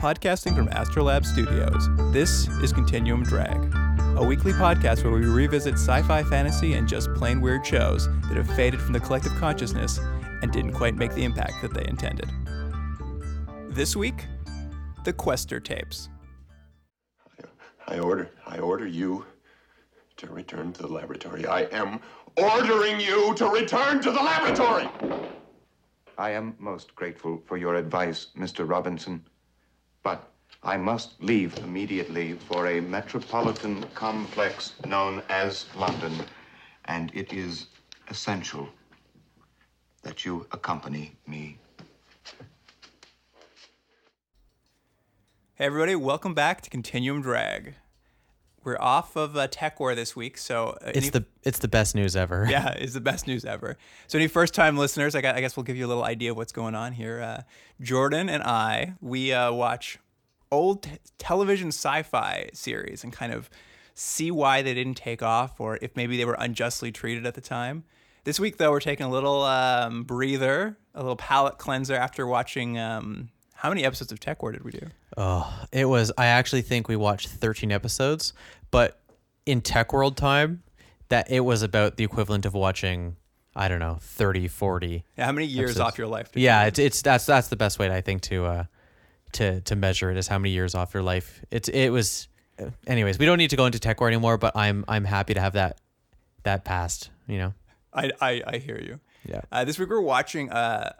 podcasting from Astrolab Studios. This is Continuum Drag, a weekly podcast where we revisit sci fi fantasy and just plain weird shows that have faded from the collective consciousness and didn't quite make the impact that they intended. This week, the Questor tapes. I order, I order you to return to the laboratory. I am ordering you to return to the laboratory! I am most grateful for your advice, Mr. Robinson, but I must leave immediately for a metropolitan complex known as London, and it is essential that you accompany me. Hey, everybody, welcome back to Continuum Drag. We're off of uh, Tech War this week, so uh, It's any- the it's the best news ever. yeah, it's the best news ever. So, any first time listeners, I gu- I guess we'll give you a little idea of what's going on here. Uh, Jordan and I, we uh, watch old t- television sci fi series and kind of see why they didn't take off or if maybe they were unjustly treated at the time. This week, though, we're taking a little um, breather, a little palate cleanser after watching. Um, how many episodes of Tech War did we do? Oh, it was. I actually think we watched 13 episodes, but in Tech World time, that it was about the equivalent of watching, I don't know, 30, 40. Yeah, how many years Episodes. off your life? Yeah, it's it's that's that's the best way I think to uh to to measure it is how many years off your life. It's it was. Anyways, we don't need to go into Tech War anymore, but I'm I'm happy to have that that passed. You know. I, I, I hear you. Yeah. Uh, this week we're watching a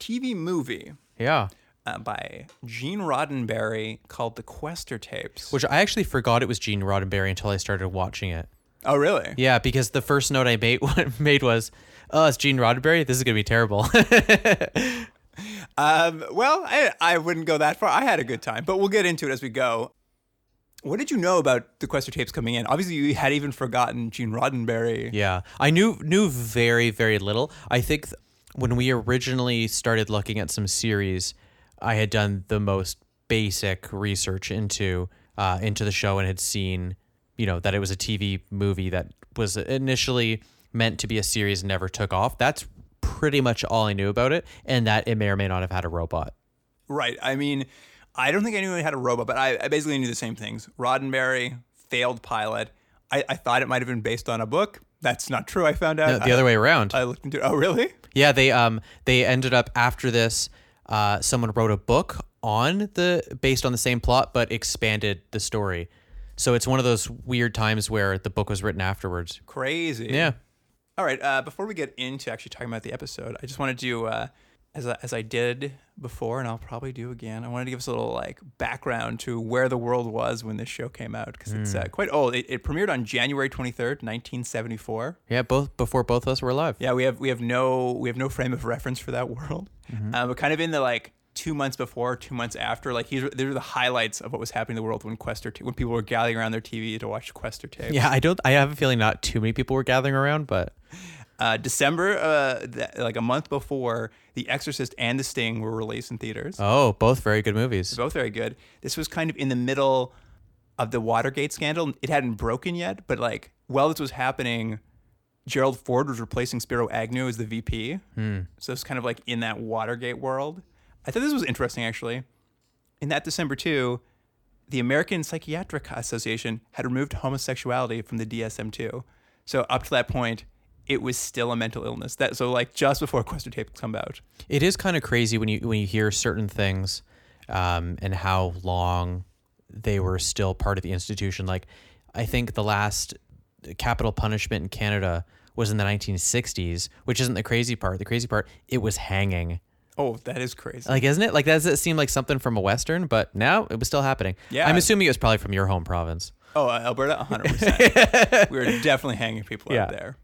TV movie Yeah. Uh, by Gene Roddenberry called The Questor Tapes. Which I actually forgot it was Gene Roddenberry until I started watching it. oh, really? Yeah, because the first note I made made was, "Oh, it's Gene Roddenberry. This is gonna be terrible." Um, well, I, I wouldn't go that far. I had a good time, but we'll get into it as we go. What did you know about The Questor Tapes coming in? Obviously, you had even forgotten Gene Roddenberry. yeah, I knew knew very very little. I think th- when we originally started looking at some series, I had done the most basic research into uh, into the show and had seen, you know, that it was a TV movie that was initially meant to be a series and never took off. That's pretty much all I knew about it, and that it may or may not have had a robot. Right. I mean, I don't think anyone had a robot, but I, I basically knew the same things. Roddenberry, failed pilot. I, I thought it might have been based on a book. That's not true. I found out. No, the other way around. I looked into it. Oh, really? Yeah, they um they ended up after this. Uh, someone wrote a book on the based on the same plot, but expanded the story. So it's one of those weird times where the book was written afterwards. Crazy. Yeah. All right. Uh, before we get into actually talking about the episode, I just want to, do uh, as I, as I did before, and I'll probably do again. I wanted to give us a little like background to where the world was when this show came out because it's uh, quite old. It, it premiered on January twenty third, nineteen seventy four. Yeah, both before both of us were alive. Yeah, we have we have no we have no frame of reference for that world. Uh, but kind of in the like two months before, two months after, like these are, these are the highlights of what was happening in the world when Questor t- when people were gathering around their TV to watch Questor tapes. Yeah, I don't. I have a feeling not too many people were gathering around, but Uh, December, uh, th- like a month before, The Exorcist and The Sting were released in theaters. oh, both very good movies. Both very good. This was kind of in the middle of the Watergate scandal. It hadn't broken yet, but like while this was happening, Gerald Ford was replacing Spiro Agnew as the VP. So it's kind of like in that Watergate world. I thought this was interesting actually. In that December too, the American Psychiatric Association had removed homosexuality from the DSM-2. So up to that point, it was still a mental illness. That so like just before Questor tapes come out. It is kind of crazy when you when you hear certain things, um, and how long they were still part of the institution. Like, I think the last capital punishment in Canada was in the 1960s, which isn't the crazy part. The crazy part, it was hanging. Oh, that is crazy. Like, isn't it? Like, does it seem like something from a western? But now it was still happening. Yeah. I'm assuming it was probably from your home province. Oh, uh, Alberta, 100%. we were definitely hanging people out there.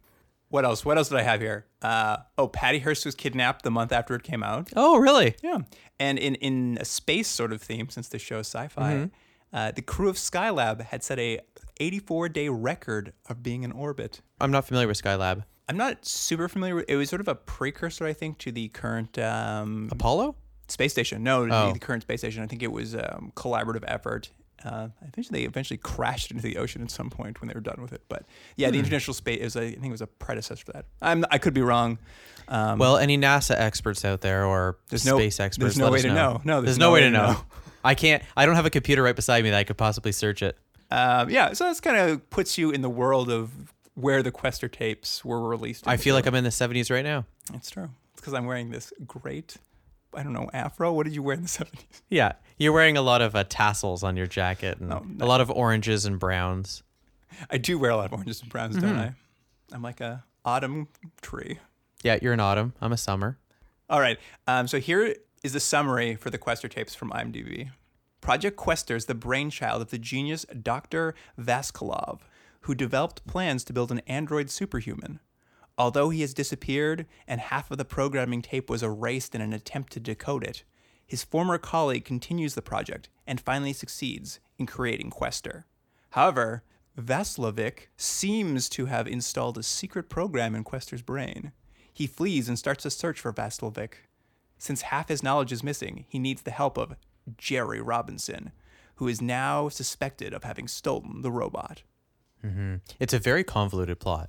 What else? What else did I have here? Uh, oh, Patty Hearst was kidnapped the month after it came out. Oh, really? Yeah. And in, in a space sort of theme, since the show is sci-fi, Mm-hmm. uh, the crew of Skylab had set a 84-day record of being in orbit. I'm not familiar with Skylab. I'm not super familiar with it. was sort of a precursor, I think, to the current um, Apollo? space station. No, the- Oh. the current space station. I think it was um, collaborative effort. Uh, I think they eventually crashed into the ocean at some point when they were done with it. But yeah, Hmm. the International Space. A, I think it was a predecessor to that. I'm, I could be wrong. Um, Well, any NASA experts out there or there's no space experts? There's no way to know. No, there's, no way to know. I can't. I don't have a computer right beside me that I could possibly search it. Um, yeah, so this kind of puts you in the world of where the Questor tapes were released. I feel like. I'm in the 70s right now. It's true. It's because I'm wearing this great, I don't know, afro. What did you wear in the 70s? Yeah, you're wearing a lot of uh, tassels on your jacket and Oh, a lot of oranges and browns. I do wear a lot of oranges and browns, don't I? I'm like a autumn tree. Yeah, you're an autumn. I'm a summer. All right. Um, so here is the summary for the Questor tapes from IMDb. Project Questor is the brainchild of the genius Dr. Vaskulov, who developed plans to build an android superhuman. Although he has disappeared and half of the programming tape was erased in an attempt to decode it, his former colleague continues the project and finally succeeds in creating Questor. However, Vaslovik seems to have installed a secret program in Questor's brain. He flees and starts a search for Vaslovik. Since half his knowledge is missing, he needs the help of Jerry Robinson, who is now suspected of having stolen the robot. Mm-hmm. It's a very convoluted plot.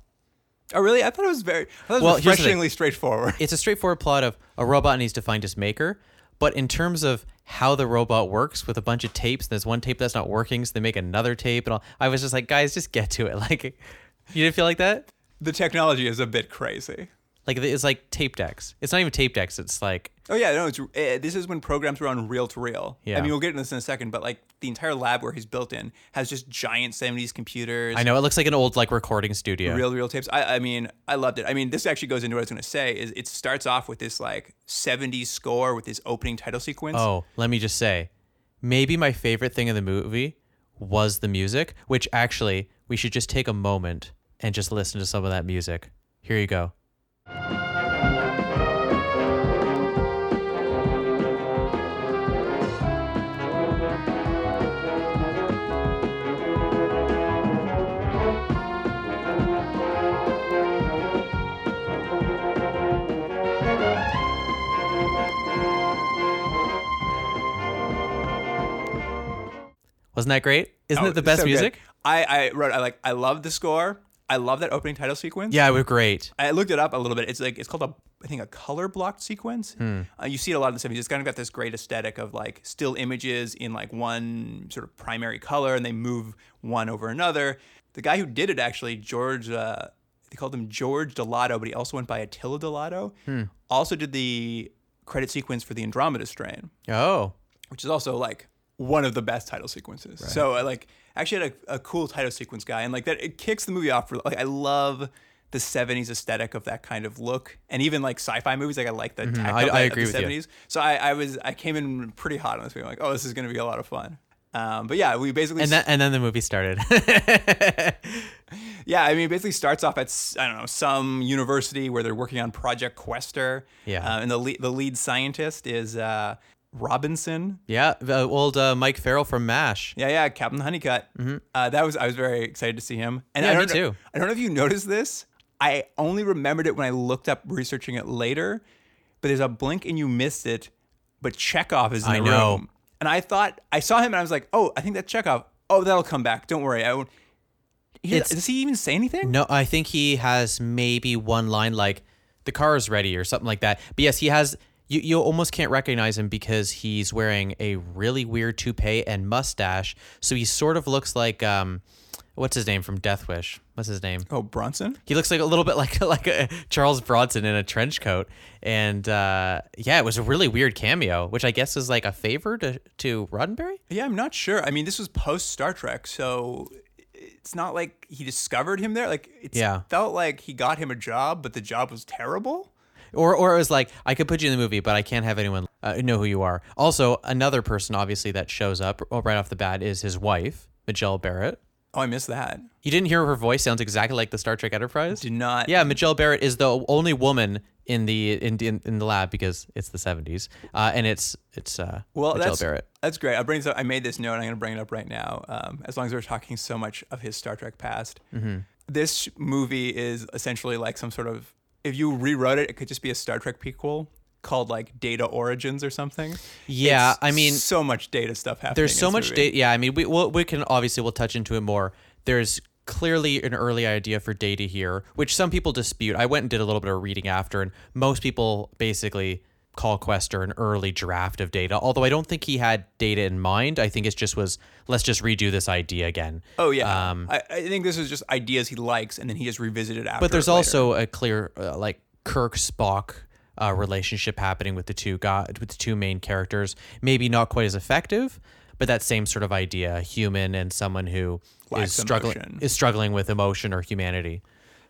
Oh, really? I thought it was very, I thought it was Well, here's refreshingly straightforward. It's a straightforward plot of a robot needs to find his maker, but in terms of how the robot works with a bunch of tapes, there's one tape that's not working, so they make another tape, and all. I was just like, guys, just get to it. Like, you didn't feel like that? The technology is a bit crazy. Like it's like tape decks. It's not even tape decks. It's like Oh yeah, no, it's uh, this is when programs were on reel to reel. Yeah, I mean, we'll get into this in a second, but like the entire lab where he's built in has just giant '70s computers. I know it looks like an old like recording studio. Real, real tapes. I, I mean, I loved it. I mean, this actually goes into what I was going to say. Is it starts off with this like '70s score with this opening title sequence. Oh, let me just say, maybe my favorite thing in the movie was the music, which actually we should just take a moment and just listen to some of that music. Here you go. Wasn't that great? Isn't Oh, it the best so good. music? I, I wrote. I like. I love the score. I love that opening title sequence. Yeah, it was great. I looked it up a little bit. It's like it's called a I think a color blocked sequence. Hmm. Uh, you see it a lot in the 70s. It's kind of got this great aesthetic of like still images in like one sort of primary color, and they move one over another. The guy who did it actually, George. Uh, they called him George Delato, but he also went by Attila Delato. Hmm. Also did the credit sequence for the Andromeda Strain Oh, which is also like one of the best title sequences. So I like actually had a, a cool title sequence guy, and like that it kicks the movie off. For, like I love the '70s aesthetic of that kind of look, and even like sci-fi movies. Like I like the tech Mm-hmm. I- of, I agree of the with you. '70s. So I, I was I came in pretty hot on this movie. I'm like, oh, this is gonna be a lot of fun. Um, but yeah, we basically and then and then the movie started. yeah, I mean, it basically starts off at i don't know some university where they're working on Project Questor. Yeah. uh, and the lead, the lead scientist is uh, Robinson. yeah, the old uh, Mike Farrell from MASH. Yeah, yeah, Captain Hunnicutt. Uh, that was I was very excited to see him. And Mm-hmm. Yeah, I me don't know, too. I don't know if you noticed this. I only remembered it when I looked up researching it later. But there's a blink and you missed it. But Chekhov is in I the know. room, and I thought I saw him and I was like, oh, I think that's Chekhov. Oh, that'll come back. Don't worry. I won't. He, does he even say anything? No, I think he has maybe one line like "the car is ready" or something like that. But yes, he has. You you almost can't recognize him because he's wearing a really weird toupee and mustache. So he sort of looks like um, what's his name from Death Wish? What's his name? Oh, Bronson. He looks like a little bit like like a Charles Bronson in a trench coat, and uh, yeah, it was a really weird cameo, which I guess is like a favor to to Roddenberry. Yeah, I'm not sure. I mean, this was post Star Trek, so it's not like he discovered him there. Like, it Yeah. felt like he got him a job, but the job was terrible. Or, or it was like I could put you in the movie, but I can't have anyone uh, know who you are. Also, another person obviously that shows up right off the bat is his wife, Majel Barrett. Oh, I missed that. You didn't hear her voice sounds exactly like the Star Trek Enterprise. Do not. Yeah, Majel Barrett is the only woman in the in in, in the lab because it's the seventies, uh, and it's it's uh, Well, Majel that's Barrett. that's great. I bring this up. I made this note. I'm going to bring it up right now. Um, as long as we're talking so much of his Star Trek past, Mm-hmm. this movie is essentially like some sort of. If you rewrote it, it could just be a Star Trek prequel called like Data Origins or something. Yeah, It's I mean, so much data stuff happening. There's so much data. Yeah, I mean, we we'll, we can obviously we'll touch into it more. There's clearly an early idea for data here, which some people dispute. I went and did a little bit of reading after, and most people basically call Questor an early draft of data. Although I don't think he had data in mind. I think it just was let's just redo this idea again. Oh yeah, Um, I, I think this is just ideas he likes, and then he just revisited after. but there's also a clear uh, like Kirk Spock uh, relationship happening with the two guy with the two main characters. Maybe not quite as effective, but that same sort of idea: human and someone who is Lacks struggling emotion. is struggling with emotion or humanity.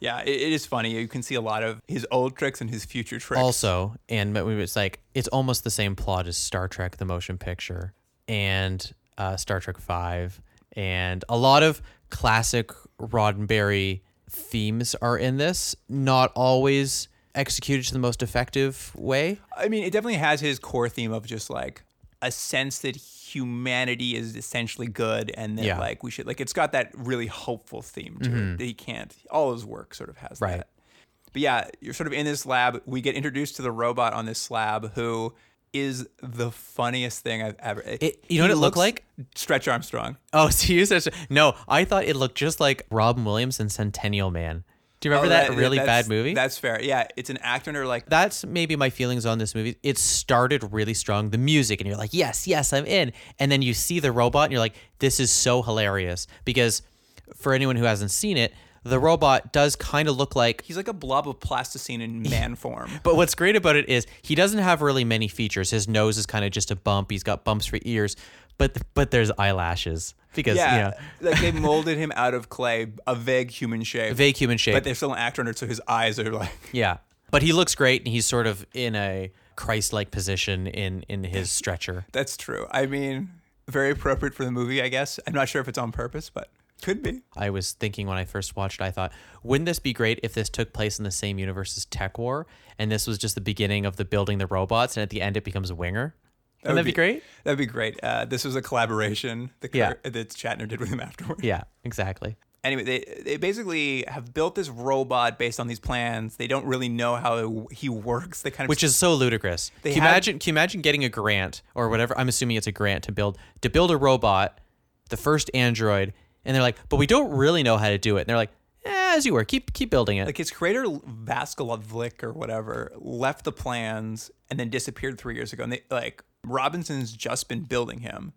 Yeah, it, it is funny. You can see a lot of his old tricks and his future tricks. Also, and it's like it's almost the same plot as Star Trek: The Motion Picture and uh, Star Trek Five, and a lot of classic Roddenberry themes are in this. Not always executed to the most effective way. I mean, it definitely has his core theme of just like a sense that humanity is essentially good, and that Yeah. like we should like it's got that really hopeful theme to it that he can't. All his work sort of has Mm-hmm. Right. that. But yeah, you're sort of in this lab. We get introduced to the robot on this slab who is the funniest thing I've ever. It- you know what it looked like? Stretch Armstrong. Oh, so you said no? I thought it looked just like Robin Williams and Centennial Man. Do you remember Oh, that, really bad movie? That's fair. Yeah, it's an actor and like that's maybe my feelings on this movie. It started really strong, the music, and you're like, yes, yes, I'm in. And then you see the robot, and you're like, this is so hilarious. Because for anyone who hasn't seen it, the robot does kind of look like. he's like a blob of plasticine in man form. But what's great about it is he doesn't have really many features. His nose is kind of just a bump. He's got bumps for ears, but but there's eyelashes because Yeah, you know like they molded him out of clay, a vague human shape. a vague human shape. But they're still an actor under it, so his eyes are like. Yeah. But he looks great and he's sort of in a Christ-like position in in his stretcher. That's true. I mean, very appropriate for the movie, I guess. I'm not sure if it's on purpose, but could be. I was thinking when I first watched I thought, wouldn't this be great if this took place in the same universe as Tech War and this was just the beginning of the building the robots and at the end it becomes a winger? Wouldn't that be, great? That'd be great. Uh, this was a collaboration that, Yeah. That Shatner did with him afterwards. Yeah, exactly. Anyway, they, they basically have built this robot based on these plans. They don't really know how he works. They kind of Which is so ludicrous. They Can you had- imagine can you imagine getting a grant or whatever I'm assuming it's a grant to build to build a robot, the first android, and they're like, but we don't really know how to do it. And they're like, eh, as you were, keep keep building it. like his creator Vaskolovlik or whatever left the plans and then disappeared three years ago. And they like Robinson's just been building him,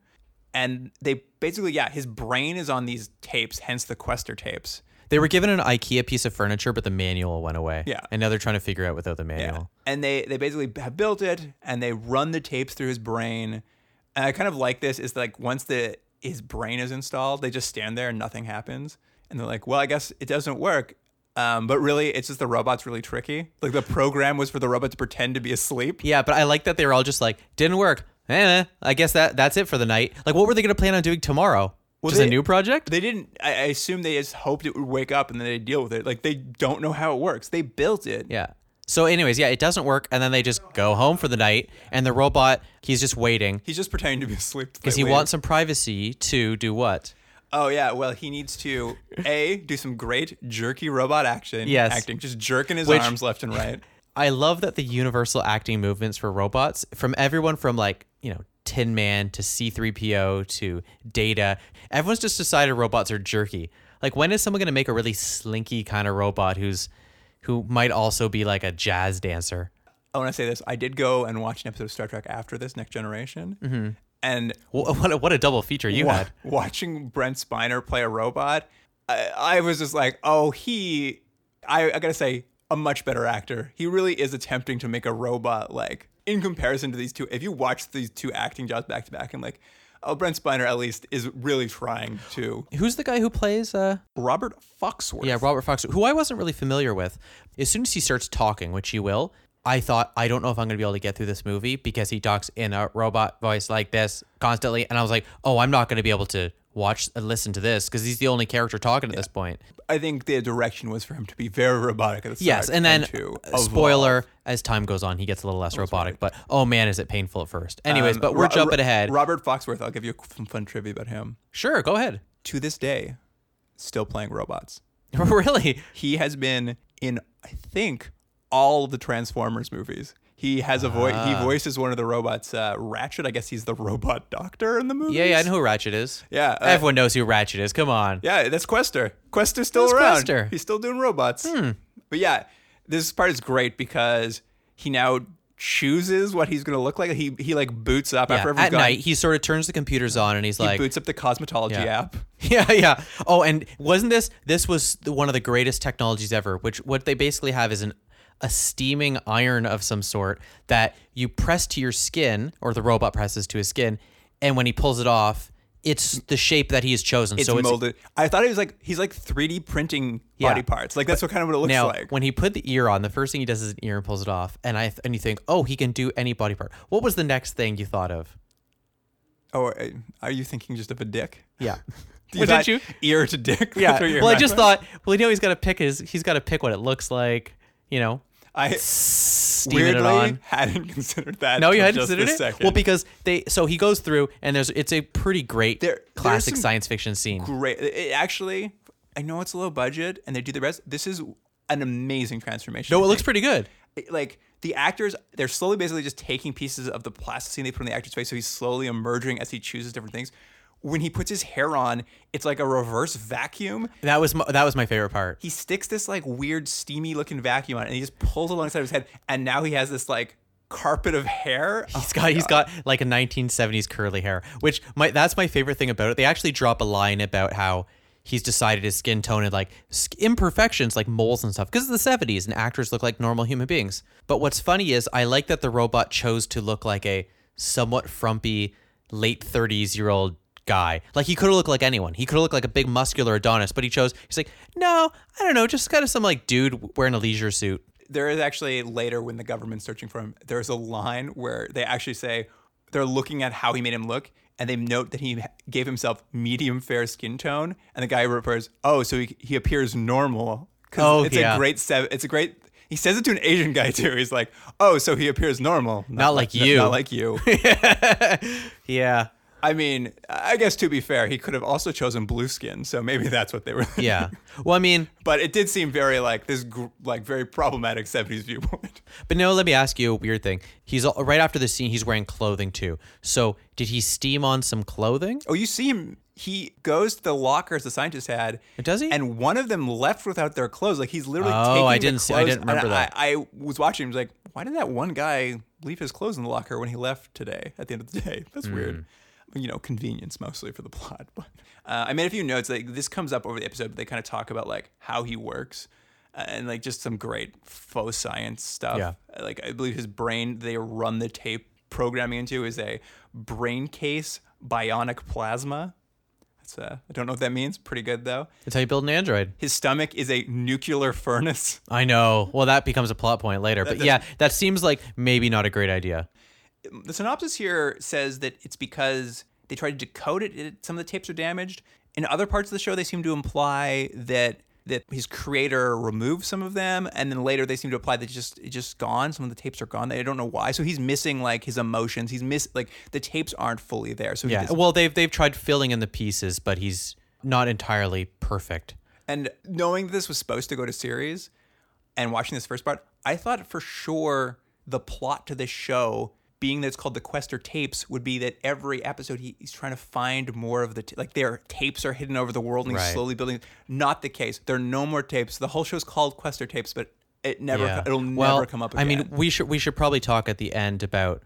and they basically yeah, his brain is on these tapes, hence the Questor tapes. They were given an IKEA piece of furniture, but the manual went away. Yeah. And now they're trying to figure out without the Yeah, manual. and they they basically have built it and they run the tapes through his brain. And I kind of like this is like once the his brain is installed, they just stand there and nothing happens. And they're like, well, I guess it doesn't work. Um, but really, it's just the robot's really tricky. Like the program was for the robot to pretend to be asleep. Yeah, but I like that they were all just like, didn't work. Eh, I guess that that's it for the night. Like, what were they going to plan on doing tomorrow? just they- a new project? They didn't. I, I assume they just hoped it would wake up and then they deal with it. Like they don't know how it works. They built it. yeah. So, anyways, yeah, it doesn't work, and then they just go home for the night, and the robot, he's just waiting He's just pretending to be asleep because he wants some privacy to do what? Oh yeah. Well, he needs to a do some great jerky robot action. Yes. Acting, just jerking his Which- arms left and right. I love that the universal acting movements for robots, from everyone from like, you know, Tin Man to C3PO to Data, everyone's just decided robots are jerky. Like, when is someone going to make a really slinky kind of robot who's who might also be like a jazz dancer? I want to say this. I did go and watch an episode of Star Trek after this, Next Generation, mm-hmm. and Wh- What a, what a double feature you wa- had. watching Brent Spiner play a robot. I, I was just like, oh, he. I, I gotta say, a much better actor. He really is attempting to make a robot like in comparison to these two. If you watch these two acting jobs back to back, I'm like, oh, Brent Spiner at least is really trying to. Who's the guy who plays uh Robert Foxworth. Yeah, Robert Foxworth, who I wasn't really familiar with. As soon as he starts talking, which he will, I thought, I don't know if I'm going to be able to get through this movie because he talks in a robot voice like this constantly. And I was like, oh, I'm not going to be able to watch and listen to this because he's the only character talking at this point. I think the direction was for him to be very robotic at the start. Yes, and then to uh, spoiler: as time goes on, he gets a little less robotic. But oh man, is it painful at first? Anyways, Um, but we're Ro- jumping ahead. Robert Foxworth. I'll give you some fun trivia about him. sure, go ahead. To this day, still playing robots. really? He has been in, I think, all of the Transformers movies. He has a voice. Ah. He voices one of the robots. Uh, Ratchet. I guess he's the robot doctor in the movie. Yeah, yeah, I know who Ratchet is. Yeah, uh, everyone knows who Ratchet is. Come on. Yeah, that's Questor. Questor's still Who's around. Questor? Hmm. He's still doing robots. But yeah, this part is great because he now chooses what he's gonna look like. He he like boots up Yeah, after everyone's at gone. night, he sort of turns the computers on and he's he like, boots up the cosmetology Yeah. app. Yeah, yeah. Oh, and wasn't this this was one of the greatest technologies ever? Which what they basically have is an a steaming iron of some sort that you press to your skin, or the robot presses to his skin, and when he pulls it off, it's the shape that he has chosen. It's so it's molded. I thought he was like he's like 3D printing body Yeah. parts. Like that's what kind of what it looks now like. when he put the ear on, the first thing he does is an ear and pulls it off, and I and you think, oh, he can do any body part. What was the next thing you thought of? oh, uh, are you thinking just of a dick? Yeah. You Well, didn't you? Ear to dick. Yeah. Well, I just thought, well, you know, he's got to pick his, he's got to pick what it looks like, you know, I steaming weirdly it on. hadn't considered that. No, you hadn't just considered it. Second. Well, because they, so he goes through, and there's, it's a pretty great There- classic science fiction scene. great. It actually, I know it's a low budget, and they do the rest. This is an amazing transformation. No, it looks pretty good. It- like the actors they're slowly basically just taking pieces of the plasticine they put in the actor's face so he's slowly emerging as he chooses different things when he puts his hair on it's like a reverse vacuum That was, my, that was my favorite part. he sticks this like weird steamy looking vacuum on it and he just pulls it alongside of his head and now he has this like carpet of hair oh He's got he's got like a 1970s curly hair, which my that's my favorite thing about it. They actually drop a line about how he's decided his skin tone and like imperfections like moles and stuff because it's the 70s and actors look like normal human beings. But what's funny is I like that the robot chose to look like a somewhat frumpy late 30s year old guy. Like he could have looked like anyone. He could have looked like a big muscular Adonis, but he chose he's like, "No, I don't know, just kind of some like dude wearing a leisure suit." there is actually later when the government's searching for him there's a line where they actually say they're looking at how he made him look and they note that he gave himself medium fair skin tone and the guy refers oh so he, he appears normal Oh, it's yeah. a great sev- it's a great he says it to an asian guy too he's like oh so he appears normal Not like n- you." not like you Yeah. I mean i guess to be fair he could have also chosen blue skin so maybe that's what they were Yeah. Well, I mean, but it did seem very like this gr- like very problematic 70s viewpoint But no, let me ask you a weird thing. He's all, right after the scene. He's wearing clothing too. So did he steam on some clothing? Oh, you see him. He goes to the lockers the scientist had. Does he? And one of them left without their clothes. Like he's literally. Oh, taking I didn't see- I didn't remember that. I, I was watching. him. was like, why did that one guy leave his clothes in the locker when he left today? At the end of the day, that's Hmm. weird. You know, convenience mostly for the plot. But uh, I made a few notes. Like this comes up over the episode. But they kind of talk about like how he works. uh, And like just some great faux science stuff. Yeah. Like I believe his brain they run the tape programming into is a brain case bionic plasma. That's uh, I don't know what that means. Pretty good though. That's how you build an android. His stomach is a nuclear furnace. I know. Well, that becomes a plot point later. But yeah, that seems like maybe not a great idea. The synopsis here says that it's because they tried to decode it. it. Some of the tapes are damaged. In other parts of the show, they seem to imply that that his creator removed some of them, and then later they seem to imply that it's just it's just gone. Some of the tapes are gone. They don't know why. So he's missing like his emotions. He's miss like the tapes aren't fully there. So Yeah. Well, they've they've tried filling in the pieces, but he's not entirely perfect. And knowing this was supposed to go to series and watching this first part, I thought for sure the plot to this show, being that it's called the Questor tapes, would be that every episode he, he's trying to find more of the, t- like their tapes are hidden over the world and he's Right. slowly building. Not the case. There are no more tapes. The whole show is called Questor tapes, but it never, Yeah. it'll never well, come up I mean, we should we should probably talk at the end about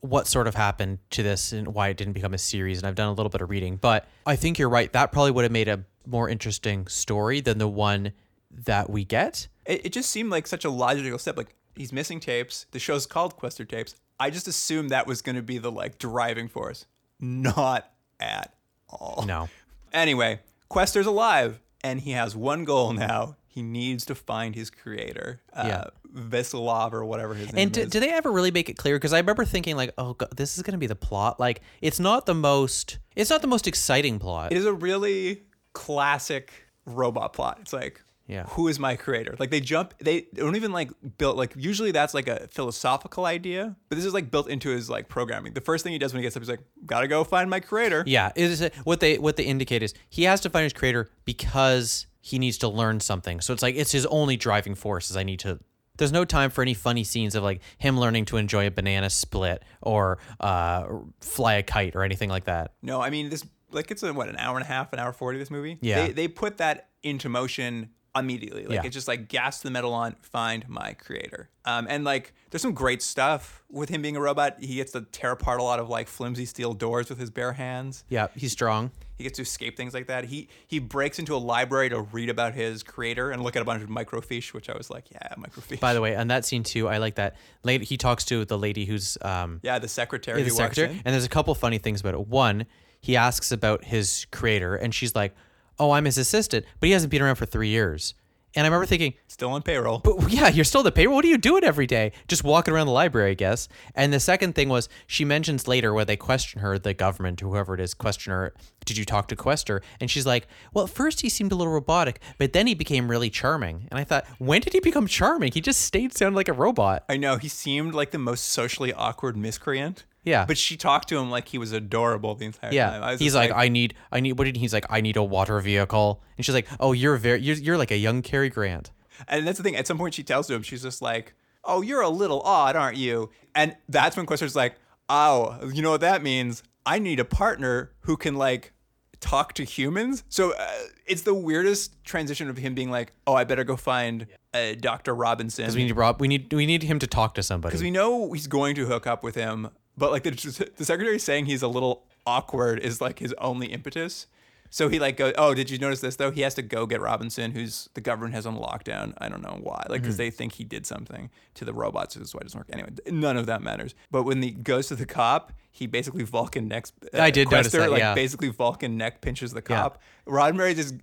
what sort of happened to this and why it didn't become a series. And I've done a little bit of reading, but I think you're right. That probably would have made a more interesting story than the one that we get. it, it just seemed like such a logical step. Like he's missing tapes. The show's called Questor tapes. I just assumed that was going to be the like driving force. Not at all. No. Anyway, Questor's alive, and he has one goal now. He needs to find his creator, uh, Yeah. Veselov or whatever his name is. And do they ever really make it clear? Because I remember thinking like, oh, God, this is going to be the plot. Like, it's not the most. It's not the most exciting plot. it is a really classic robot plot. It's like, Yeah. who is my creator? Like they jump, they don't even like build. Like usually that's like a philosophical idea, but this is like built into his like programming. The first thing he does when he gets up, he's like, gotta go find my creator. Yeah, it is what they what they indicate is he has to find his creator because he needs to learn something. So it's like it's his only driving force is I need to. There's no time for any funny scenes of like him learning to enjoy a banana split or uh, fly a kite or anything like that. No, I mean this like it's a what an hour and a half, an hour forty. This movie. Yeah. They they put that into motion immediately. Like Yeah. it's just like gas to the metal on, find my creator. Um, and like there's some great stuff with him being a robot. He gets to tear apart a lot of like flimsy steel doors with his bare hands. Yeah, he's strong. He gets to escape things like that. He he breaks into a library to read about his creator and look at a bunch of microfiche, which I was like, yeah, microfiche. By the way, on that scene too, I like that. Lady, he talks to the lady who's um, yeah, the secretary. the secretary, and there's a couple funny things about it. One, he asks about his creator, and she's like, "Oh, I'm his assistant," but he hasn't been around for three years. And I remember thinking, Still on payroll. But yeah, you're still the payroll. What are you doing every day? Just walking around the library, I guess. And the second thing was she mentions later where they question her, the government, whoever it is, question her, did you talk to Questor? And she's like, well, at first he seemed a little robotic, but then he became really charming. And I thought, when did he become charming? He just stayed sounding like a robot. I know he seemed like the most socially awkward miscreant. Yeah. but she talked to him like he was adorable the entire time. Yeah, I was he's just like, I need, I need. What did he- he's like? I need a water vehicle, and she's like, Oh, you're very, you're, you're like a young Cary Grant. and that's the thing. At some point, she tells him, she's just like, "Oh, you're a little odd, aren't you?" And that's when Questor's like, "Oh, you know what that means? I need a partner who can like talk to humans." So uh, it's the weirdest transition of him being like, "Oh, I better go find uh, Doctor Robinson." Because we need Rob, we need, we need him to talk to somebody. because we know he's going to hook up with him, but like the, the secretary saying he's a little awkward is like his only impetus. So he like goes, oh, did you notice this though? He has to go get Robinson, who's the government has on lockdown. I don't know why, like because they think he did something to the robots, which is why it doesn't work. Anyway, none of that matters. But when he goes to the cop, he basically Vulcan neck. Uh, I did notice Questor, that, like yeah. basically Vulcan neck pinches the cop. Roddenberry just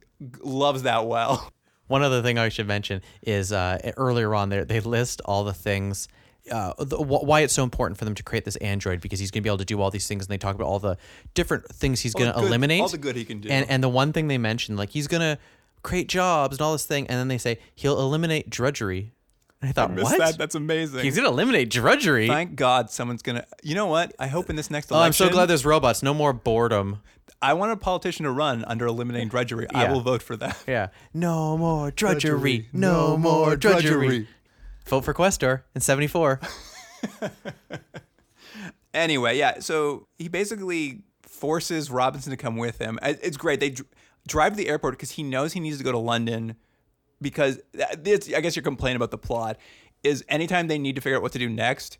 loves that well. One other thing I should mention is uh, earlier on there they list all the things. Uh, the, why it's so important for them to create this android because he's going to be able to do all these things and they talk about all the different things he's going to eliminate all the good he can do. and and the one thing they mentioned like he's going to create jobs and all this thing and then they say he'll eliminate drudgery and I thought Missed what that? That's amazing. he's going to eliminate drudgery Thank God someone's gonna. You know what? I hope in this next election. oh. I'm so glad there's robots no more boredom I want a politician to run under eliminating drudgery. I will vote for that. yeah no more drudgery, Drudgery. no more drudgery. drudgery. Vote for Questor in 74 Anyway, yeah. So he basically forces Robinson to come with him. It's great. They dr- drive to the airport because he knows he needs to go to London. Because uh, that- I guess your complaint about the plot is anytime they need to figure out what to do next,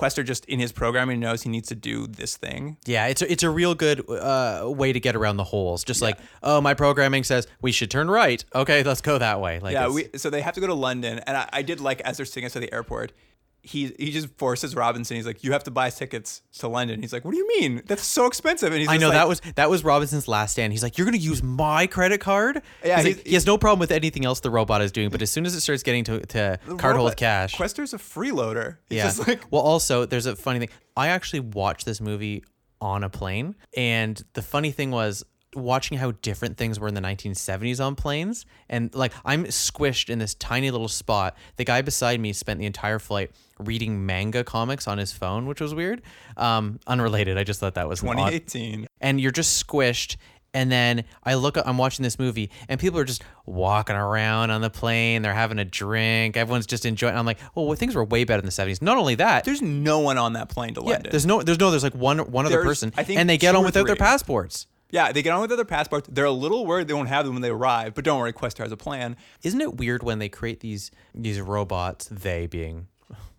Questor just in his programming knows he needs to do this thing. Yeah, it's a, it's a real good uh, way to get around the holes. Just like, oh, my programming says we should turn right. Okay, let's go that way. Like, Yeah, we, so they have to go to London, and I, I did like as they're sitting us to the airport. He he just forces Robinson. He's like, "You have to buy tickets to London." He's like, "What do you mean? That's so expensive." And he's I know like- that was that was Robinson's last stand. He's like, you're gonna use my credit card. Yeah, He's like, he's- he has no problem with anything else the robot is doing, but as soon as it starts getting to, to card hold cash, Questor's a freeloader. He's yeah. just like well, also there's a funny thing. I actually watched this movie on a plane, and the funny thing was watching how different things were in the 1970s on planes and like i'm squished in this tiny little spot. The guy beside me spent the entire flight reading manga comics on his phone which was weird. Um unrelated. I just thought that was an odd- 2018. and you're just squished and then I look I'm watching this movie and people are just walking around on the plane. They're having a drink. Everyone's just enjoying I'm like oh well, things were way better in the 70s not only that There's no one on that plane to land. yeah, London. there's no there's no there's like one one other There's, person I think, and they get on without their passports yeah, they get on with their passports. They're a little worried they won't have them when they arrive, but don't worry, Questor has a plan. isn't it weird when they create these these robots they being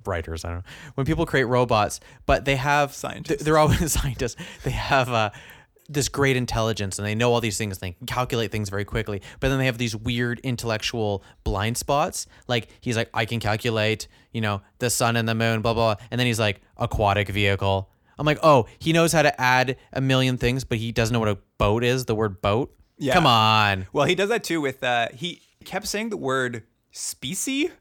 writers i don't know when people create robots but they have Scientists. they're always scientists they have uh this great intelligence and they know all these things they can calculate things very quickly but then they have these weird intellectual blind spots like he's like i can calculate you know the sun and the moon blah blah, blah. and then he's like aquatic vehicle i'm like oh he knows how to add a million things but he doesn't know what a boat is the word boat Yeah. come on Well, he does that too with uh he kept saying the word specie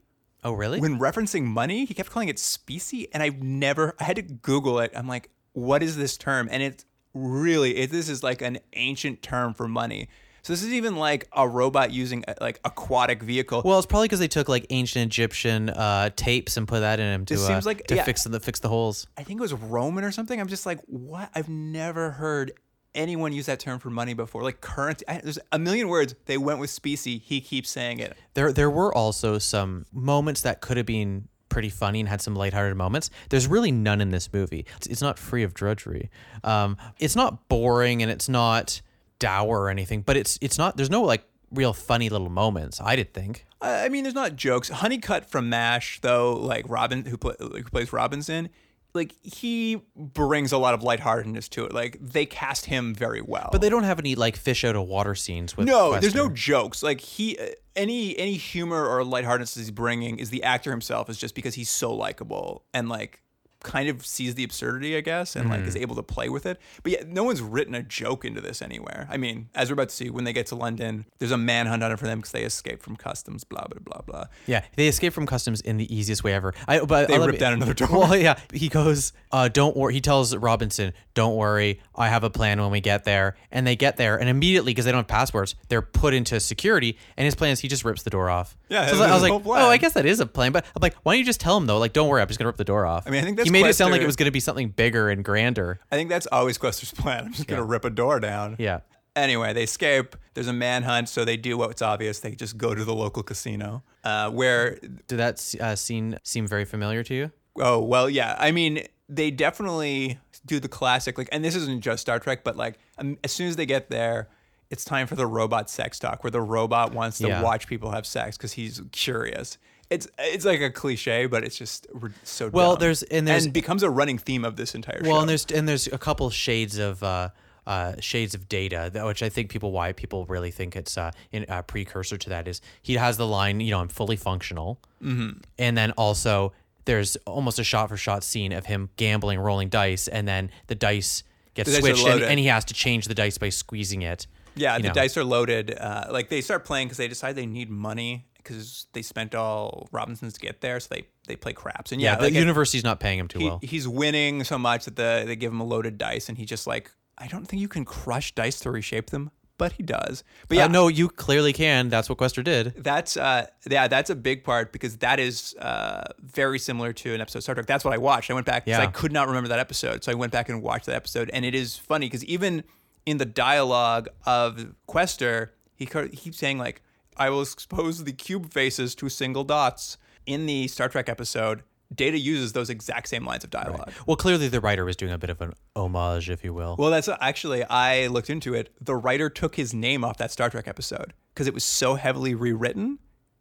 oh really when referencing money. He kept calling it specie, and I've never. I had to Google it. I'm like, what is this term? And it's really it, this is like an ancient term for money. So this is even like a robot using a, like aquatic vehicle. Well, it's probably because they took like ancient Egyptian uh, tapes and put that in him to, It uh, seems like- to yeah. fix the fix the holes. I think it was Roman or something. I'm just like, what? I've never heard anyone use that term for money before. Like currency. I, there's a million words. They went with specie. He keeps saying it. There there were also some moments that could have been pretty funny and had some lighthearted moments. There's really none in this movie. It's, it's not free of drudgery. Um, it's not boring and it's not dour or anything, but it's it's not. There's no like real funny little moments. I did think. I mean, there's not jokes. Hunnicutt from Mash, though, like Robin, who, play, who plays Robinson, like he brings a lot of lightheartedness to it. Like they cast him very well. But they don't have any like fish out of water scenes with. no, there's no jokes. Like he, uh, any any humor or lightheartedness he's bringing is the actor himself. Is just because he's so likable and like kind of sees the absurdity, I guess, and like is Mm-hmm. able to play with it. But yeah, no one's written a joke into this anywhere. I mean, as we're about to see, when they get to London, there's a manhunt on it for them because they escaped from customs. Blah blah blah blah. Yeah, they escape from customs in the easiest way ever. I but They I'll rip down another door. Well, yeah, he goes, uh, "Don't worry." He tells Robinson, "Don't worry, I have a plan when we get there." And they get there, and immediately because they don't have passports, they're put into security. And his plan is he just rips the door off. Yeah, so I was like, I was his like, whole plan. "Oh, I guess that is a plan." But I'm like, "Why don't you just tell him though? Like, don't worry, I'm just gonna rip the door off." I mean, I think that's he made it sound like it was gonna be something bigger and grander. I think that's always Questor's plan. I'm just gonna Yeah. rip a door down. Yeah. Anyway, they escape. There's a manhunt, so they do what's obvious. They just go to the local casino, uh, where Did that uh, scene seem very familiar to you? oh well, yeah. I mean, they definitely do the classic like, and this isn't just Star Trek, but like, um, as soon as they get there, it's time for the robot sex talk, where the robot wants to Yeah. watch people have sex because he's curious. It's it's like a cliche, but it's just so. Well, dumb. there's- and there's- becomes a running theme of this entire show. Well, and there's and there's a couple shades of uh, uh, shades of data, which I think people why people really think it's uh, in a precursor to that is he has the line, you know, I'm fully functional, mm-hmm. and then also there's almost a shot for shot scene of him gambling, rolling dice, and then the dice gets The dice switched, and, and he has to change the dice by squeezing it. Yeah, the know. dice are loaded. Uh, like they start playing because they decide they need money because they spent all Robinsons to get there, so they they play craps. And Yeah, yeah, the like it- university's not paying him too he, well. he's winning so much that the they give him a loaded dice, and he just like I don't think you can crush dice to reshape them, but he does. But yeah, yeah, no, you clearly can. That's what Questor did. that's uh yeah that's a big part because that is uh very similar to an episode of Star Trek. That's what I watched. I went back because Yeah. I could not remember that episode, so I went back and watched that episode, and it is funny because even in the dialogue of Questor, he keeps saying like, "I will expose the cube faces to single dots." In the Star Trek episode, Data uses those exact same lines of dialogue. Well, clearly the writer was doing a bit of an homage, if you will. Well, that's actually I looked into it. The writer took his name off that Star Trek episode because it was so heavily rewritten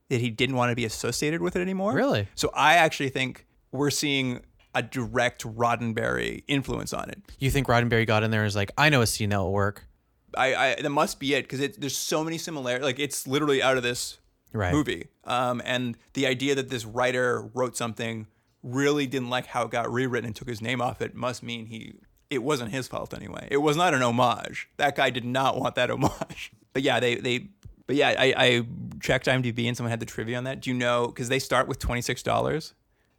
that he didn't want to be associated with it anymore. Really? So I actually think we're seeing a direct Roddenberry influence on it. you think Roddenberry got in there and was like, I know a scene that will work. I, I that must be it because it, there's so many similarities. Like it's literally out of this Right. movie. Um, and the idea that this writer wrote something really didn't like how it got rewritten and took his name off it must mean he it wasn't his fault anyway. It was not an homage. That guy did not want that homage. But yeah, they they. But yeah, I, I checked IMDb and someone had the trivia on that. Do you know? Because they start with twenty six dollars.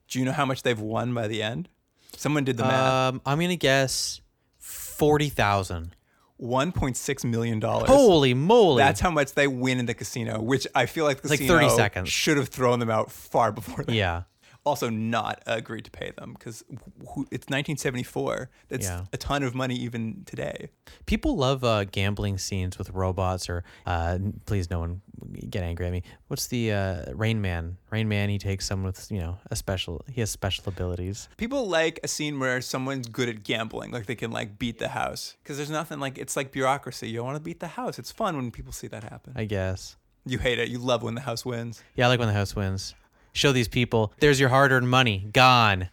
Do you know how much they've won by the end? Someone did the math. Um, I'm gonna guess forty thousand. One point six million dollars. Holy moly! That's how much they win in the casino, which I feel like the like casino 30 seconds. should have thrown them out far before that. yeah. Also, not agreed to pay them because it's 1974. That's Yeah. a ton of money even today. People love uh, gambling scenes with robots, or uh, please, no one get angry at me. What's the uh, Rain Man? Rain Man, he takes someone with you know a special. He has special abilities. People like a scene where someone's good at gambling, like they can like beat the house. Because there's nothing like it's like bureaucracy. You want to beat the house. It's fun when people see that happen. I guess. you hate it. You love when the house wins. Yeah, I like when the house wins. Show these people. There's your hard-earned money gone.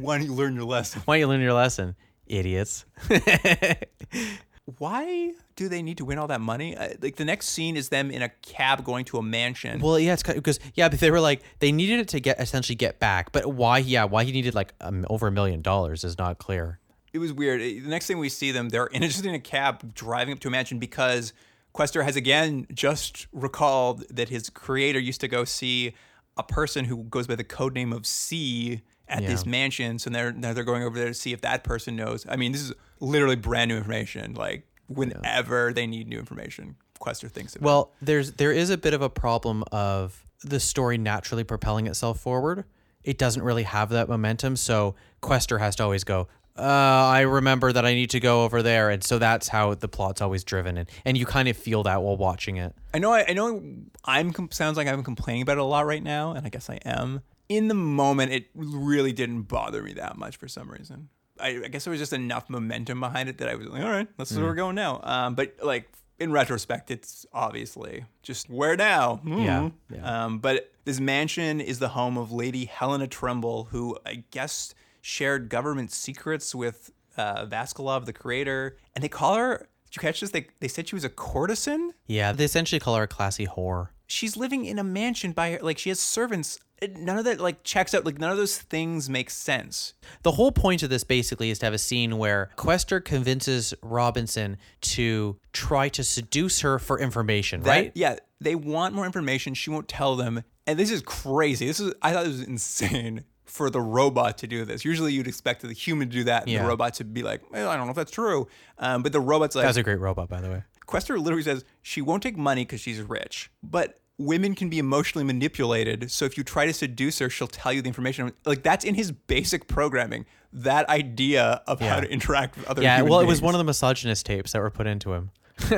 Why don't you learn your lesson? Why don't you learn your lesson, idiots? Why do they need to win all that money? Uh, like the next scene is them in a cab going to a mansion. Well, yeah, it's because yeah, but they were like they needed it to get essentially get back, but why? Yeah, why he needed like um, over a million dollars is not clear. it was weird. The next thing we see them, they're in, just in a cab driving up to a mansion because Questor has again just recalled that his creator used to go see a person who goes by the code name of C at this mansion. So they're they're going over there to see if that person knows. I mean, this is literally brand new information. Like whenever they need new information, Questor thinks it. Well, there's there is a bit of a problem of the story naturally propelling itself forward. It doesn't really have that momentum, so Questor has to always go. Uh, I remember that I need to go over there, and so that's how the plot's always driven, and and you kind of feel that while watching it. I know. I, I know. I'm com- sounds like I'm complaining about it a lot right now, and I guess I am. In the moment, it really didn't bother me that much for some reason. I, I guess there was just enough momentum behind it that I was like, all right, that's where we're going now. Um, but like in retrospect, it's obviously just where now? Yeah, Hmm. Um, but this mansion is the home of Lady Helena Trumbull, who I guess shared government secrets with uh, Vaskalov, the creator. And they call her. Did you catch this? They they said she was a courtesan. Yeah, they essentially call her a classy whore. She's living in a mansion by her. Like she has servants. None of that like checks out. Like none of those things make sense. The whole point of this basically is to have a scene where Questor convinces Robinson to try to seduce her for information, That- right? Yeah, they want more information. She won't tell them. And this is crazy. This is I thought this was insane for the robot to do this. Usually you'd expect the human to do that and Yeah. the robot to be like, well, I don't know if that's true. Um, but the robot's like, That's a great robot, by the way. Questor literally says she won't take money because she's rich, but women can be emotionally manipulated. So if you try to seduce her, she'll tell you the information. Like that's in his basic programming. That idea of how to interact with other. Yeah, well, it was one of the misogynist tapes that were put into him.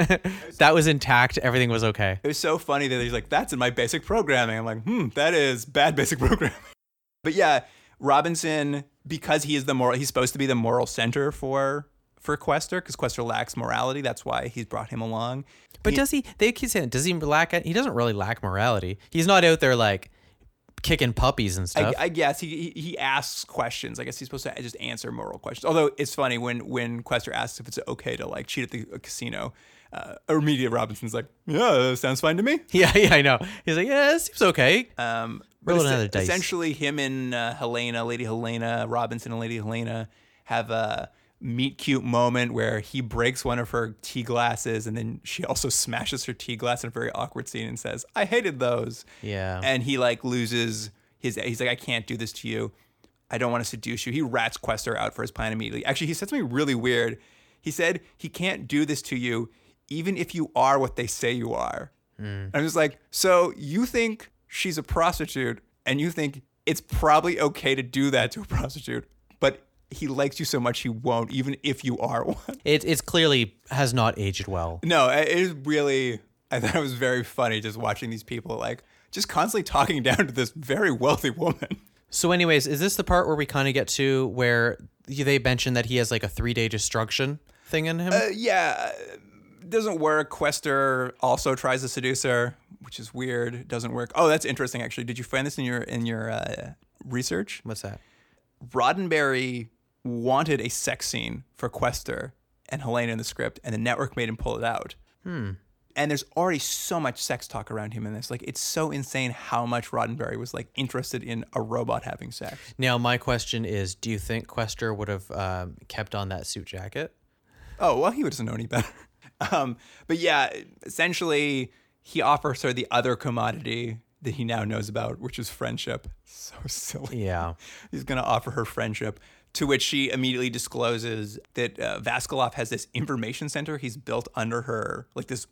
that was intact. Everything was okay. It was so funny that he's like, "That's in my basic programming." I'm like, "Hmm, that is bad basic programming." But yeah, Robinson, because he is the moral, he's supposed to be the moral center for for Questor, because Questor lacks morality. That's why he's brought him along. But does he? They keep saying, does he lack? He doesn't really lack morality. He's not out there like kicking puppies and stuff. I guess he, he he asks questions. I guess he's supposed to just answer moral questions. Although it's funny when when Questor asks if it's okay to like cheat at the casino, uh, immediately Robinson's like, "Yeah, sounds fine to me." yeah, yeah, I know. He's like, yeah, it seems okay. Um, Roll another dice. essentially, him and uh, Helena, Lady Helena, Robinson and Lady Helena have a meet cute moment where he breaks one of her tea glasses and then she also smashes her tea glass in a very awkward scene and says, I hated those. Yeah. And he like loses his, he's like, I can't do this to you. I don't want to seduce you. He rats Questor out for his plan immediately. Actually, he said something really weird. He said, he can't do this to you even if you are what they say you are. I'm just like, so you think she's a prostitute and you think it's probably okay to do that to a prostitute, but he likes you so much he won't, even if you are one. It it's clearly has not aged well. No, it is really, I thought it was very funny just watching these people like just constantly talking down to this very wealthy woman. So, anyways, is this the part where we kind of get to where they mention that he has like a three day destruction thing in him? Uh, yeah, doesn't work. Questor also tries to seduce her, which is weird. It doesn't work. Oh, that's interesting. Actually, did you find this in your in your uh, research? What's that? Roddenberry wanted a sex scene for Questor and Helena in the script, and the network made him pull it out. Hmm. And there's already so much sex talk around him in this. Like, it's so insane how much Roddenberry was like interested in a robot having sex. Now, my question is: Do you think Questor would have um, kept on that suit jacket? Oh well, he doesn't know any better. Um, but yeah, essentially, he offers her the other commodity that he now knows about, which is friendship. So silly. Yeah. He's going to offer her friendship, to which she immediately discloses that uh, Vaskalov has this information center he's built under her, like this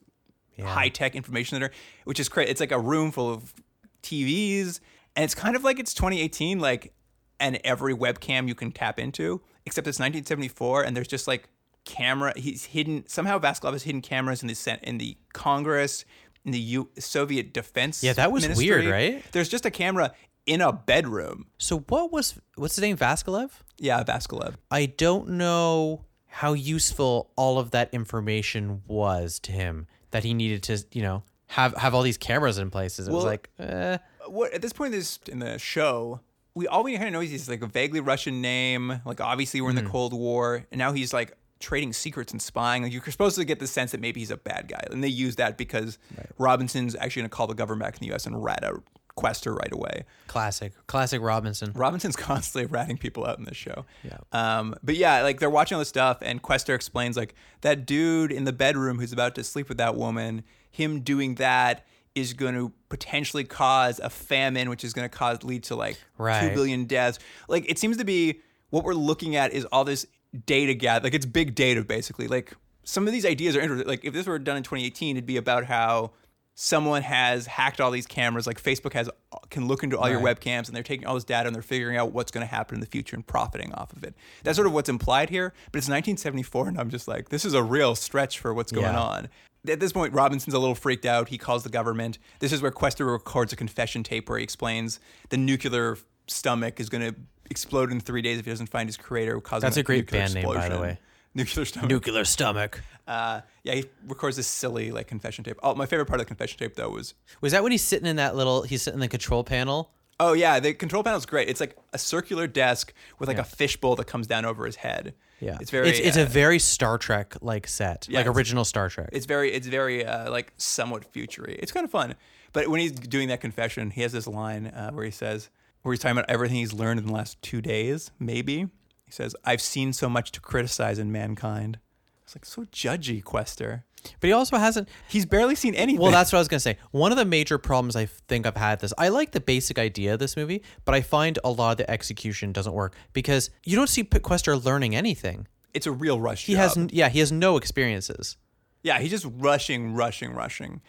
high tech information center, which is crazy. It's like a room full of TVs, and it's kind of like it's 2018, like, and every webcam you can tap into, except it's 1974, and there's just like camera. He's hidden somehow. Vaskalov has hidden cameras in the in the Congress, in the U- Soviet Defense. Yeah, that was Ministry. weird, right? There's just a camera in a bedroom. So, what was what's his name? Vaskalev? Yeah, Vaskalov. I don't know how useful all of that information was to him that he needed to, you know, have have all these cameras in places. It was like, eh. what at this point in this in the show, we all we kind of know is he's like a vaguely Russian name. Like obviously we're in Hmm. the Cold War, and now he's like trading secrets and spying. Like you're supposed to get the sense that maybe he's a bad guy, and they use that because Robinson's actually going to call the government back in the U.S. and rat out Questor right away. classic, classic Robinson. Robinson's constantly ratting people out in this show. Yeah. Um, but yeah, like they're watching all this stuff, and Questor explains like that dude in the bedroom who's about to sleep with that woman. Him doing that is going to potentially cause a famine, which is going to cause lead to like Right. two billion deaths. Like it seems to be what we're looking at is all this data gather. Like it's big data basically. Like some of these ideas are interesting. Like if this were done in 2018, it'd be about how someone has hacked all these cameras like facebook has can look into all your webcams and they're taking all this data and they're figuring out what's going to happen in the future and profiting off of it that's sort of what's implied here but it's 1974 and i'm just like this is a real stretch for what's going Yeah. on at this point robinson's a little freaked out he calls the government this is where questor records a confession tape where he explains the nuclear stomach is going to explode in three days if he doesn't find his creator causing That's a great nuclear band name, by the way. Nuclear stomach. Nuclear stomach. uh, yeah, he records this silly like confession tape. Oh, my favorite part of the confession tape though was Was that when he's sitting in that little? He's sitting in the control panel. Oh yeah, the control panel is great. It's like a circular desk with like a fishbowl that comes down over his head. Yeah, it's very. It's, it's uh, a very Star Trek like set, Yeah, like original Star Trek. It's very. It's very uh, like somewhat futury. It's kind of fun. But when he's doing that confession, he has this line uh, where he says, where he's talking about everything he's learned in the last two days. Maybe he says, "I've seen so much to criticize in mankind." It's like so judgy, Questor. but he also hasn't. He's barely seen anything. Well, that's what I was gonna say. One of the major problems I think I've had this. I like the basic idea of this movie, but I find a lot of the execution doesn't work because you don't see Questor learning anything. it's a real rush. He has, yeah, he has no experiences. Yeah, he's just rushing, rushing, rushing.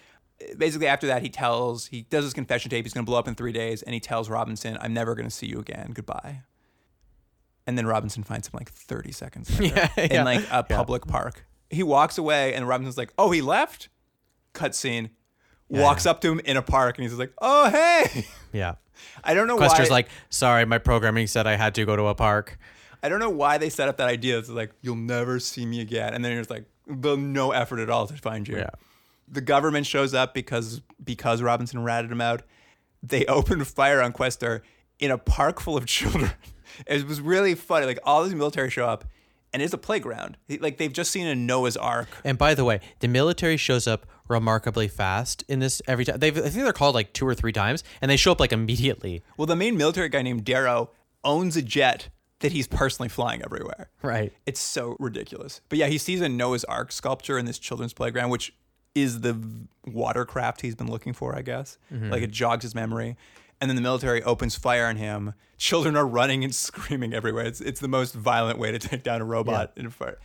Basically, after that, he tells, he does his confession tape. He's going to blow up in three days, and he tells Robinson, "I'm never going to see you again. Goodbye." And then Robinson finds him like 30 seconds later Yeah, in like a public park. He walks away, and Robinson's like, "Oh, he left." Cut Cutscene. Walks up to him in a park, and he's like, "Oh, hey." Yeah, I don't know Questor's why. like, sorry, my programming said I had to go to a park. I don't know why they set up that idea. It's like you'll never see me again, and then you're just like, no effort at all to find you. Yeah. The government shows up because because Robinson ratted him out. They opened fire on Questor in a park full of children. It was really funny. Like all these military show up, and it's a playground. Like they've just seen a Noah's Ark. And by the way, the military shows up remarkably fast in this every time. They, I think they're called like two or three times, and they show up like immediately. Well, the main military guy named Darrow owns a jet that he's personally flying everywhere. Right. It's so ridiculous. But yeah, he sees a Noah's Ark sculpture in this children's playground, which is the watercraft he's been looking for, I guess. Mm-hmm. Like it jogs his memory. And then the military opens fire on him. Children are running and screaming everywhere. It's, it's the most violent way to take down a robot in a fire.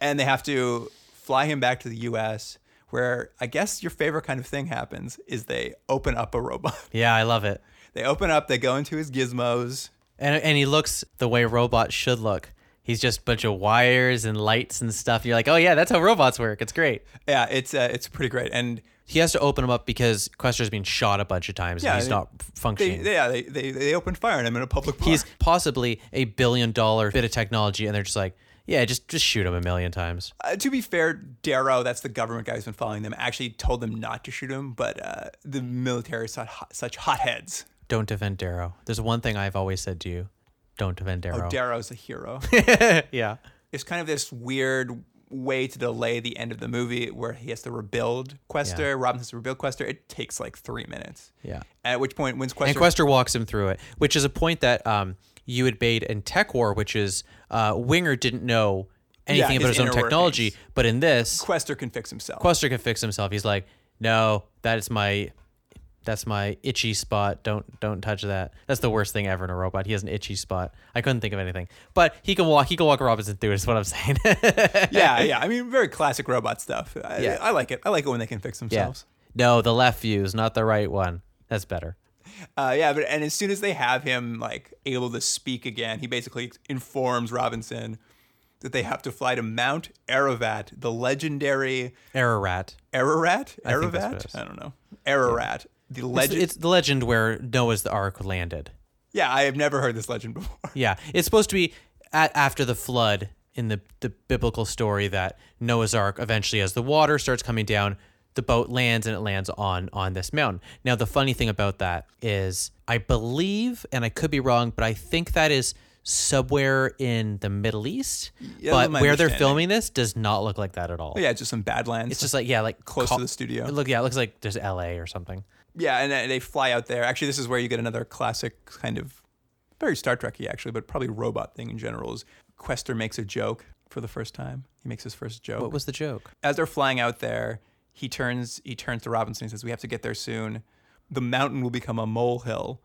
And they have to fly him back to the US, where I guess your favorite kind of thing happens is they open up a robot. Yeah, I love it. They open up, they go into his gizmos. And and he looks the way robots should look. He's just a bunch of wires and lights and stuff. You're like, oh yeah, that's how robots work. It's great. Yeah, it's uh, it's pretty great. And He has to open them up because Questor's been shot a bunch of times Yeah, and he's they- not functioning. they, yeah, they, they, they opened fire on him in a public park. he's possibly a billion dollar bit of technology, and they're just like, yeah, just just shoot him a million times. Uh, to be fair, Darrow, that's the government guy who's been following them, actually told them not to shoot him, but uh, the military is such, hot, such hotheads. Don't defend Darrow. There's one thing I've always said to you: don't defend Darrow. Oh, Darrow's a hero. yeah. It's kind of this weird way to delay the end of the movie where he has to rebuild Questor. Yeah. Robin has to rebuild Questor. It takes like three minutes. Yeah. At which point, when's Questor? And Questor walks him through it, which is a point that um, you had made in TekWar, which is uh, Winger didn't know anything Yeah, about his his own technology, workings. but in this, Questor can fix himself. Questor can fix himself. He's like, no, that is my, that's my itchy spot. Don't don't touch that. That's the worst thing ever in a robot. He has an itchy spot. I couldn't think of anything, but he can walk. He can walk Robinson through. Is what I'm saying. yeah, yeah. I mean, very classic robot stuff. I, Yeah. I like it. I like it when they can fix yeah. themselves. No, the left views, not the right one. That's better. Uh, yeah, but and as soon as they have him like able to speak again, he basically informs Robinson that they have to fly to Mount Ararat, the legendary Ararat. Ararat. I think that's what Ararat. is. I don't know. Ararat. The It's, legend. it's the legend where Noah's the Ark landed. yeah, I have never heard this legend before. Yeah, it's supposed to be at, after the flood in the, the biblical story that Noah's Ark eventually, as the water starts coming down, the boat lands and it lands on on this mountain. Now, the funny thing about that is, I believe, and I could be wrong, but I think that is somewhere in the Middle East. Yeah, but where they're filming this does not look like that at all. yeah, just some Badlands. It's just like yeah, like Close co- to the studio. Look, yeah, it looks like there's L.A. or something. Yeah, and uh, they fly out there. Actually, this is where you get another classic kind of very Star Trekky actually, but probably robot thing in general. Is Questor makes a joke for the first time. He makes his first joke. What was the joke? As they're flying out there, he turns he turns to Robinson and says, "We have to get there soon. The mountain will become a molehill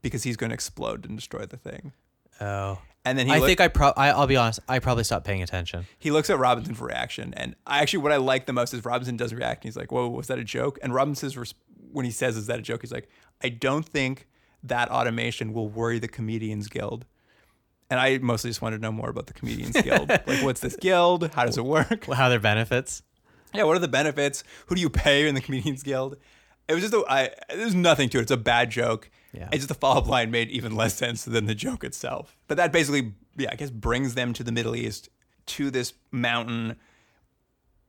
because he's going to explode and destroy the thing." Oh, And then he I look- think I pro. I, I'll be honest. I probably stopped paying attention. he looks at Robinson for reaction, and I actually what I like the most is Robinson does react. And he's like, "Whoa, was that a joke?" And Robinson's res- when he says, "Is that a joke?" He's like, "I don't think that automation will worry the comedians guild." And I mostly just wanted to know more about the comedians guild. like, what's this guild? How does it work? How are their benefits? Yeah, what are the benefits? Who do you pay in the comedians guild? It was just a, I, there's nothing to it. It's a bad joke. Yeah. It's just the follow up line made even less sense than the joke itself. But that basically, yeah, I guess brings them to the Middle East to this mountain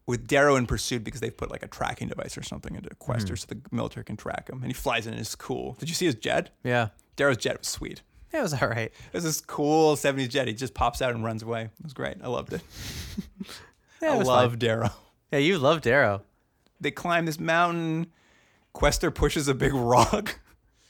with Darrow in pursuit because they've put like a tracking device or something into Questor mm-hmm. so the military can track him. And he flies in and it's cool. Did you see his jet? Yeah. Darrow's jet was sweet. It was all right. It was this cool 70s jet. He just pops out and runs away. It was great. I loved it. Yeah, I it love. Darrow. Yeah, you love Darrow. They climb this mountain. Questor pushes a big rock.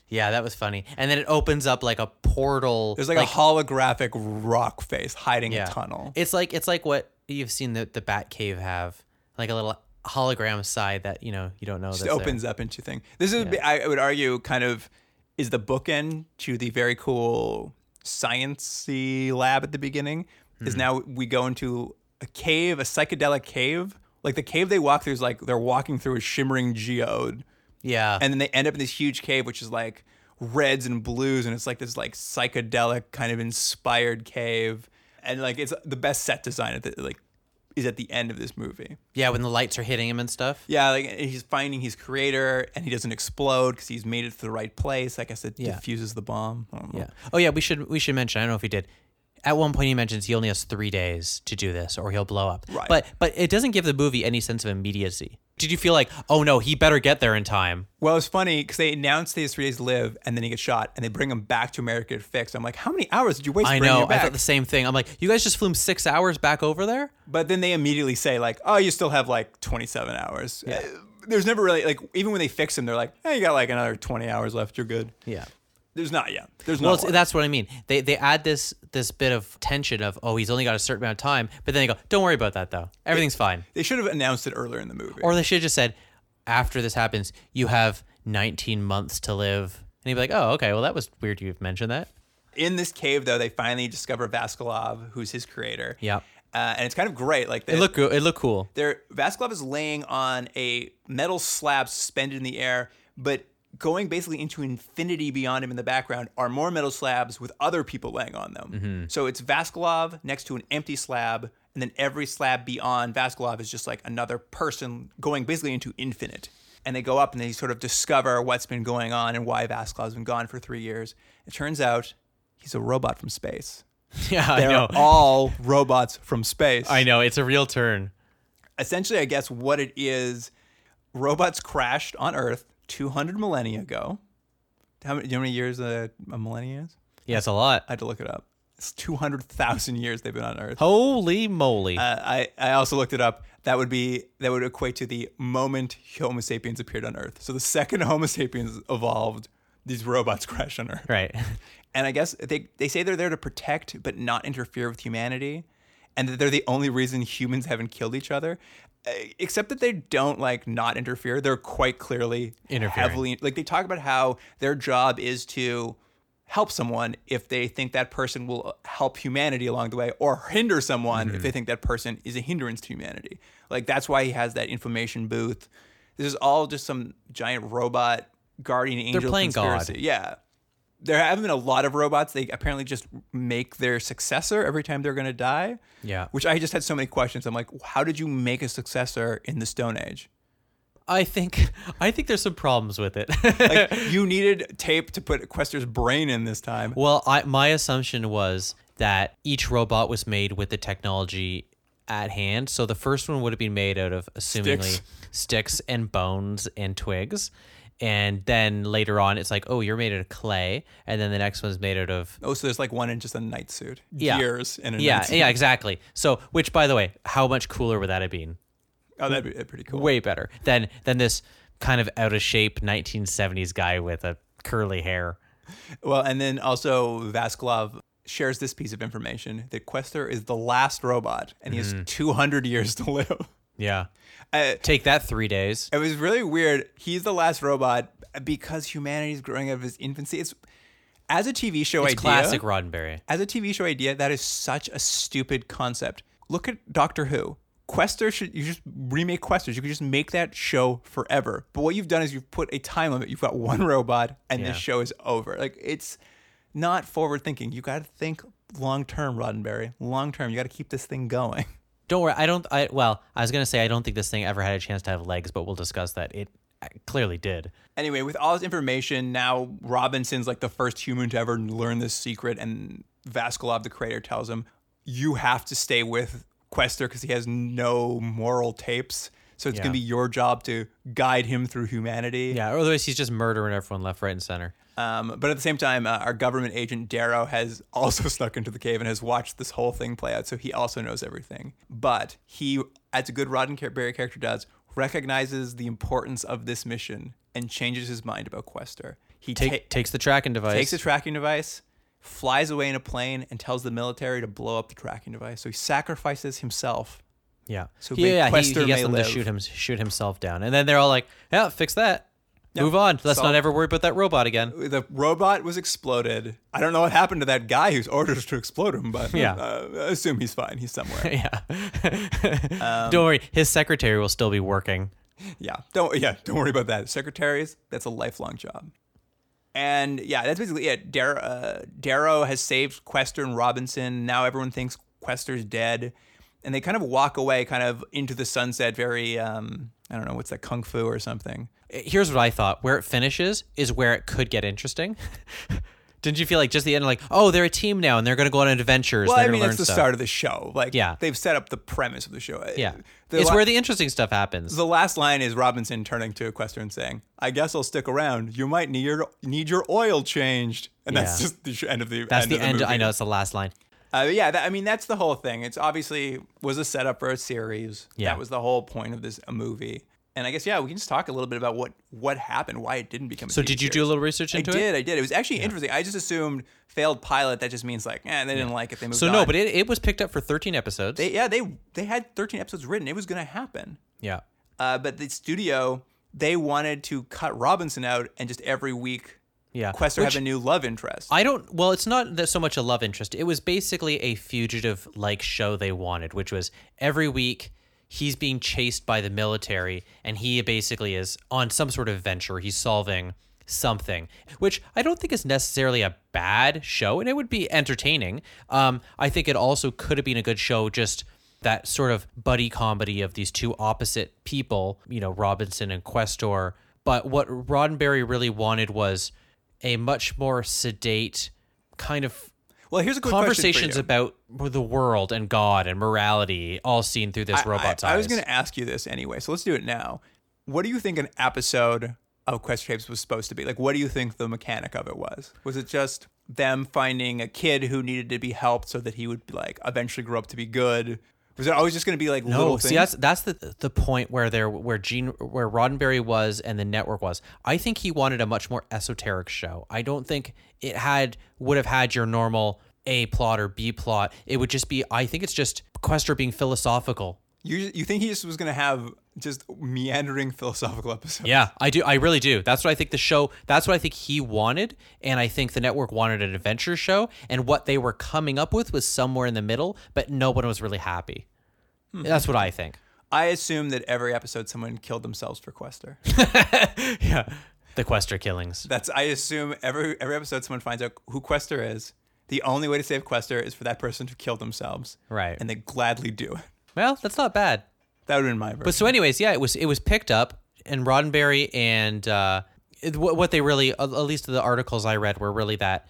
Yeah, that was funny. And then it opens up like a portal. There's like, a holographic rock face hiding yeah. a tunnel. It's like it's like what you've seen the the Bat Cave have, like a little hologram side that you know you don't know. just that's there. opens up into thing. This is, I would argue, kind of is the bookend to the very cool sciencey lab at the beginning. Is Hmm. now we go into a cave, a psychedelic cave. Like the cave they walk through is like they're walking through a shimmering geode, Yeah, and then they end up in this huge cave, which is like reds and blues, and it's like this like psychedelic kind of inspired cave, and like it's the best set design at the like is at the end of this movie. yeah, when the lights are hitting him and stuff. Yeah, like he's finding his creator, and he doesn't explode because he's made it to the right place. I guess it Yeah. diffuses the bomb. I don't know. Yeah. Oh yeah, we should we should mention. I don't know if he did. At one point, he mentions he only has three days to do this, or he'll blow up. Right. But but it doesn't give the movie any sense of immediacy. Did you feel like, oh no, he better get there in time? Well, it's funny because they announced he has three days to live, and then he gets shot, and they bring him back to America to fix. I'm like, how many hours did you waste? I know. back? I thought the same thing. I'm like, you guys just flew him six hours back over there. But then they immediately say like, oh, you still have like 27 hours. Uh, There's never really like even when they fix him, they're like, hey, you got like another 20 hours left. You're good. Yeah. There's not yet. There's Well, no. that's what I mean. They they add this this bit of tension of oh he's only got a certain amount of time, but then they go don't worry about that though everything's fine. they should have announced it earlier in the movie. Or they should have just said after this happens you have 19 months to live, and he'd be like oh okay well that was weird you've mentioned that. in this cave, though, they finally discover Vaskulov, who's his creator. Yep. Uh, and it's kind of great. Like It they, looked good. It looked cool. There, Vaskulov is laying on a metal slab suspended in the air, but going basically into infinity beyond him in the background are more metal slabs with other people laying on them. Mm-hmm. So it's Vaskulov next to an empty slab, and then every slab beyond Vaskulov is just like another person going basically into infinite. And they go up and they sort of discover what's been going on and why Vaskulov's been gone for three years. It turns out he's a robot from space. Yeah, I They're know. all robots from space I know. It's a real turn. essentially, I guess what it is, robots crashed on Earth 200 millennia ago. How many, do you know how many years a, a millennia is? Yeah, it's a lot. I had to look it up. It's 200,000 years they've been on Earth. Holy moly! Uh, I, I also looked it up. That would be that would equate to the moment Homo sapiens appeared on Earth. So the second Homo sapiens evolved, these robots crashed on Earth. right. And I guess they, they say they're there to protect but not interfere with humanity, and that they're the only reason humans haven't killed each other. Uh, Except that they don't like not interfere. They're quite clearly Interfering. heavily like they talk about how their job is to help someone if they think that person will help humanity along the way, or hinder someone Mm-hmm. if they think that person is a hindrance to humanity. Like that's why he has that information booth. This is all just some giant robot guardian angel They're playing God. Yeah there haven't been a lot of robots. They apparently just make their successor every time they're going to die. Yeah. Which I just had so many questions. I'm like, how did you make a successor in the Stone Age? I think I think there's some problems with it. Like, you needed tape to put Questor's brain in this time. well, I my assumption was that each robot was made with the technology at hand. So the first one would have been made out of assumingly Sticks. sticks and bones and twigs. And then later on, it's like, oh, you're made out of clay, and then the next one's made out of Oh, so there's like one in just a night suit, Yeah. gears, and a yeah, night suit. yeah, exactly. So, which by the way, how much cooler would that have been? Oh, that'd be pretty cool. Way better than than this kind of out of shape 1970s guy with a curly hair. Well, and then also Vasklov shares this piece of information that Questor is the last robot, and he has Mm-hmm. 200 years to live. Yeah, Uh, take that three days. It was really weird. He's the last robot because humanity is growing out of his infancy. It's as a TV show It's idea. classic Roddenberry. As a TV show idea, that is such a stupid concept. Look at Doctor Who. Questor should you just remake Questors. You could just make that show forever. But what you've done is you've put a time limit. You've got one robot, and Yeah. this show is over. Like it's not forward thinking. You got to think long term, Roddenberry. Long term. You got to keep this thing going. Don't worry. I don't. I well, I was gonna say I don't think this thing ever had a chance to have legs, but we'll discuss that. It uh, clearly did. Anyway, with all this information, now Robinson's like the first human to ever learn this secret, and Vaskulov, the creator, tells him, You have to stay with Questor because he has no moral tapes. So it's Yeah. gonna be your job to guide him through humanity. Yeah, or otherwise he's just murdering everyone left, right, and center. Um, but at the same time, uh, our government agent Darrow has also snuck into the cave and has watched this whole thing play out, so he also knows everything. But he, as a good Roddenberry character does, recognizes the importance of this mission and changes his mind about Questor. He Take, ta- takes the tracking device. takes the tracking device, flies away in a plane, and tells the military to blow up the tracking device. So he sacrifices himself. Yeah. So yeah, yeah, he, he gets them live. to shoot him, shoot himself down, and then they're all like, "Yeah, fix that. Move on. Let's solve- not ever worry about that robot again." The robot was exploded. I don't know what happened to that guy whose orders to explode him, but Yeah. uh, I assume he's fine. He's somewhere. yeah. Don't worry, his secretary will still be working. Yeah, don't yeah, don't worry about that. Secretaries, that's a lifelong job. And yeah, that's basically it. Dar- uh, Darrow has saved Questor and Robinson. Now everyone thinks Questor's dead, and they kind of walk away, kind of into the sunset. Very, um, I don't know, what's that, kung fu or something? Here's what I thought: where it finishes is where it could get interesting. Didn't you feel like just the end, like, oh, they're a team now and they're going to go on adventures? Well, I mean, it's the stuff. start of the show. Like, Yeah. they've set up the premise of the show. Yeah, The it's la- where the interesting stuff happens. The last line is Robinson turning to Questor and saying, "I guess I'll stick around. You might need your need your oil changed." And that's just the end of the. That's end the of the end. I know it's the last line. Uh, yeah, that, I mean that's the whole thing. It's obviously was a setup for a series. Yeah. that was the whole point of this a movie. And I guess yeah, we can just talk a little bit about what what happened, why it didn't become. A So TV did you do a series. little research into it? I into did. I did. It was actually interesting. I just assumed failed pilot. That just means like, eh, they didn't like it. They moved So no, but it, it was picked up for 13 episodes. they, yeah, they they had 13 episodes written. It was going to happen. yeah. Uh, but the studio they wanted to cut Robinson out and just every week Yeah. Questor Which have a new love interest. I don't. Well, it's not that so much a love interest. It was basically a fugitive like show they wanted, which was every week he's being chased by the military, and he basically is on some sort of adventure. He's solving something, which I don't think is necessarily a bad show, and it would be entertaining. Um, I think it also could have been a good show, just that sort of buddy comedy of these two opposite people, you know, Robinson and Questor. But what Roddenberry really wanted was a much more sedate kind of well, here's a good conversations about the world and God and morality, all seen through this I- robot's I, eyes. I was going to ask you this anyway, so let's do it now. What do you think an episode of Quest Tapes was supposed to be? Like, what do you think the mechanic of it was? Was it just them finding a kid who needed to be helped so that he would like eventually grow up to be good? Was it always just going to be like No, little see things? that's that's the the point where there where Gene where Roddenberry was and the network was. I think he wanted a much more esoteric show. I don't think it had would have had your normal A plot or B plot. It would just be I think it's just Questor being philosophical. You you think he just was going to have just meandering philosophical episodes? Yeah, I do. I really do. That's what I think the show. That's what I think he wanted, and I think the network wanted an adventure show, and what they were coming up with was somewhere in the middle, but no one was really happy. Hmm. That's what I think. I assume that every episode someone killed themselves for Questor. Yeah, the Questor killings. That's I assume every every episode someone finds out who Questor is. The only way to save Questor is for that person to kill themselves. Right. And they gladly do it. Well, that's not bad. That would have been my version. But so, anyways, yeah, it was it was picked up, and Roddenberry and uh, it, what what they really, at least the articles I read, were really that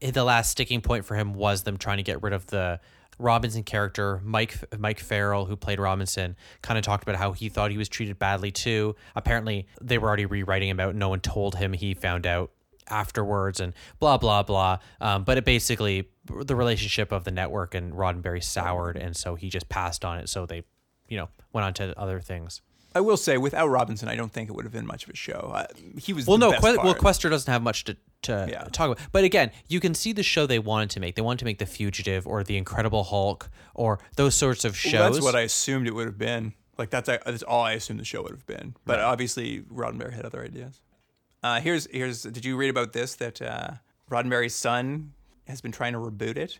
the last sticking point for him was them trying to get rid of the Robinson character. Mike Mike Farrell, who played Robinson, kind of talked about how he thought he was treated badly too. Apparently, they were already rewriting him out. No one told him. He found out afterwards, and blah blah blah. Um, but it basically the relationship of the network and Roddenberry soured, and so he just passed on it. So they, you know, went on to other things. I will say, without Robinson, I don't think it would have been much of a show. Uh, he was Well, the no, que- well, Questor doesn't have much to, to Yeah. talk about. But again, you can see the show they wanted to make. They wanted to make The Fugitive or The Incredible Hulk or those sorts of shows. Well, that's what I assumed it would have been. Like that's that's all I assumed the show would have been. But obviously, Roddenberry had other ideas. Uh, here's here's. Did you read about this? That uh, Roddenberry's son has been trying to reboot it.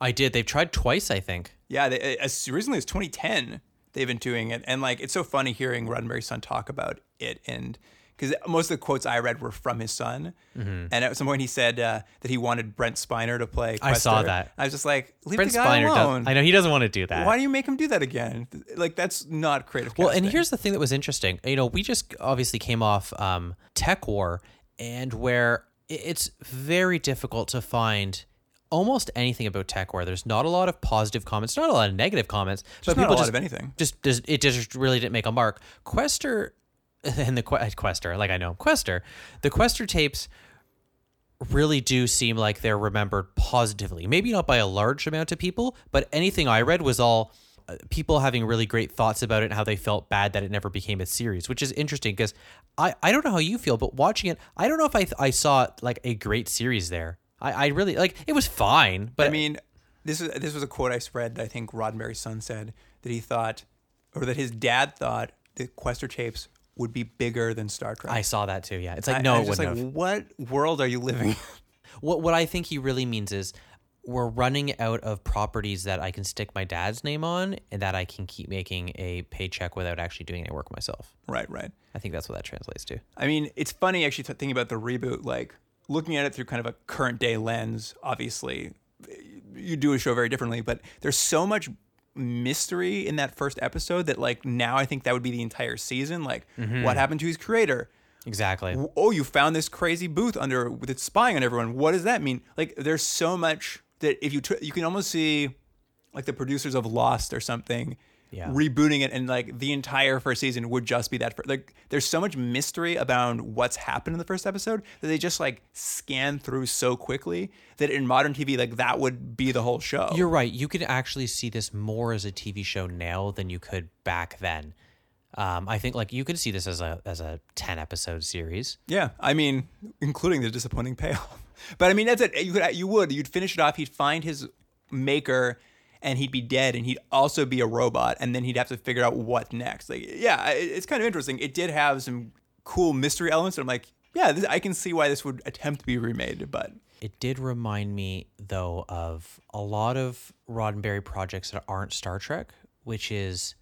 I did. They've tried twice, I think. Yeah, they, as recently as 2010, they've been doing it, and like it's so funny hearing Roddenberry's son talk about it, and because most of the quotes I read were from his son, and at some point he said uh, that he wanted Brent Spiner to play. I saw Questor. that. I was just like, leave Brent the guy Spiner alone. does. I know he doesn't want to do that. Why do you make him do that again? Like that's not creative. Well, and here's the thing that was interesting. You know, we just obviously came off um, TekWar, and where it's very difficult to find almost anything about TekWar there's not a lot of positive comments, not a lot of negative comments, Just but people lot just of anything. just does it just really didn't make a mark. Questor and the Que- Questor, like I know Questor, the Questor tapes really do seem like they're remembered positively. Maybe not by a large amount of people, but anything I read was all uh, people having really great thoughts about it and how they felt bad that it never became a series, which is interesting because I, I don't know how you feel, but watching it, I don't know if I, I saw like a great series there. I, I really like it was fine, but I mean, this is this was a quote I read that I think Roddenberry's son said that he thought, or that his dad thought, the Questor tapes would be bigger than Star Trek. I saw that too. Yeah, it's like I- no, I it wouldn't like, have. what world are you living? in? What what I think he really means is we're running out of properties that I can stick my dad's name on and that I can keep making a paycheck without actually doing any work myself. right, right. I think that's what that translates to. I mean, it's funny actually thinking about the reboot, like looking at it through kind of a current day lens. Obviously, you do a show very differently, but there's so much mystery in that first episode that, like, now I think that would be the entire season. Like, mm-hmm. what happened to his creator? Exactly. Oh, you found this crazy booth under with it spying on everyone. What does that mean? Like, there's so much that if you tr- you can almost see like the producers of Lost or something. Yeah. Rebooting it and like the entire first season would just be that. Like, there's so much mystery about what's happened in the first episode that they just like scan through so quickly that in modern TV, like that would be the whole show. You're right. You could actually see this more as a TV show now than you could back then. Um, I think like you could see this as a as a ten episode series. Yeah, I mean, including the disappointing payoff. But I mean, that's it. You could, you would, you'd finish it off. He'd find his maker, and he'd be dead, and he'd also be a robot, and then he'd have to figure out what next. Like, yeah, it- it's kind of interesting. It did have some cool mystery elements. And I'm like, yeah, this, I can see why this would attempt to be remade, but It did remind me though of a lot of Roddenberry projects that aren't Star Trek, which is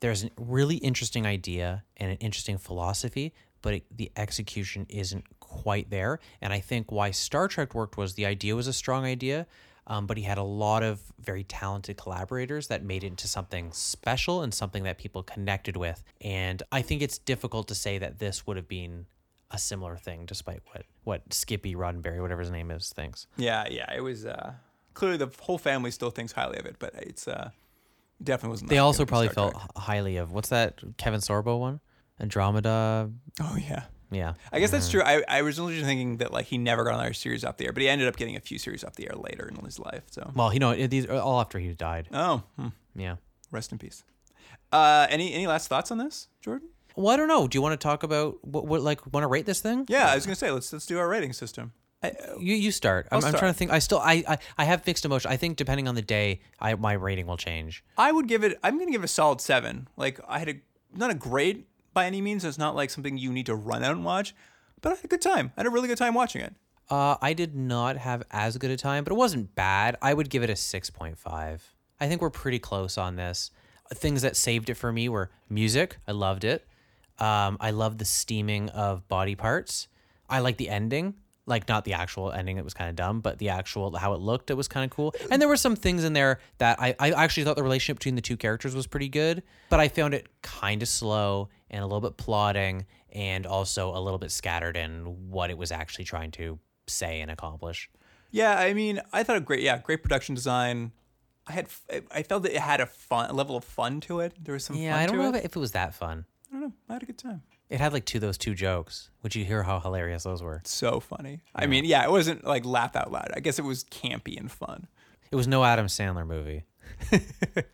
there's a really interesting idea and an interesting philosophy, but it, the execution isn't quite there. And I think why Star Trek worked was the idea was a strong idea, um, but he had a lot of very talented collaborators that made it into something special and something that people connected with. And I think it's difficult to say that this would have been a similar thing, despite what what Skippy Roddenberry, whatever his name is, thinks. yeah, yeah, it was uh, clearly the whole family still thinks highly of it, but it's uh, definitely wasn't. They also probably felt highly of what's that Kevin Sorbo one, Andromeda. Oh yeah. Yeah, I guess that's true. I, I was originally thinking that like he never got another series off the air, but he ended up getting a few series off the air later in his life. So well, you know, it- these are all after he died. oh, hmm. Yeah. rest in peace. Uh, any any last thoughts on this, Jordan? Well, I don't know. Do you want to talk about what, what like want to rate this thing? Yeah, I was gonna say let's let's do our rating system. You you start. I'm, I'm start. trying to think. I still I, I I have mixed emotion. I think depending on the day, I my rating will change. I would give it. I'm gonna give it a solid seven. Like I had a not a great by any means. It's not like something you need to run out and watch, but I had a good time. I had a really good time watching it. Uh, I did not have as good a time, but it wasn't bad. I would give it a 6.5. I think we're pretty close on this. Things that saved it for me were music. I loved it. Um, I loved the steaming of body parts. I like the ending. Like not the actual ending, it was kind of dumb, but the actual how it looked, it was kind of cool. And there were some things in there that I, I actually thought the relationship between the two characters was pretty good, but I found it kind of slow and a little bit plodding and also a little bit scattered in what it was actually trying to say and accomplish. Yeah, I mean, I thought a great. Yeah, great production design. I had. I felt that it had a fun a level of fun to it. There was some. Yeah, fun I don't know it. if it was that fun. I don't know. I had a good time. It had like two those two jokes. Would you hear how hilarious those were? So funny. I mean, yeah, it wasn't like laugh out loud. I guess it was campy and fun. It was no Adam Sandler movie.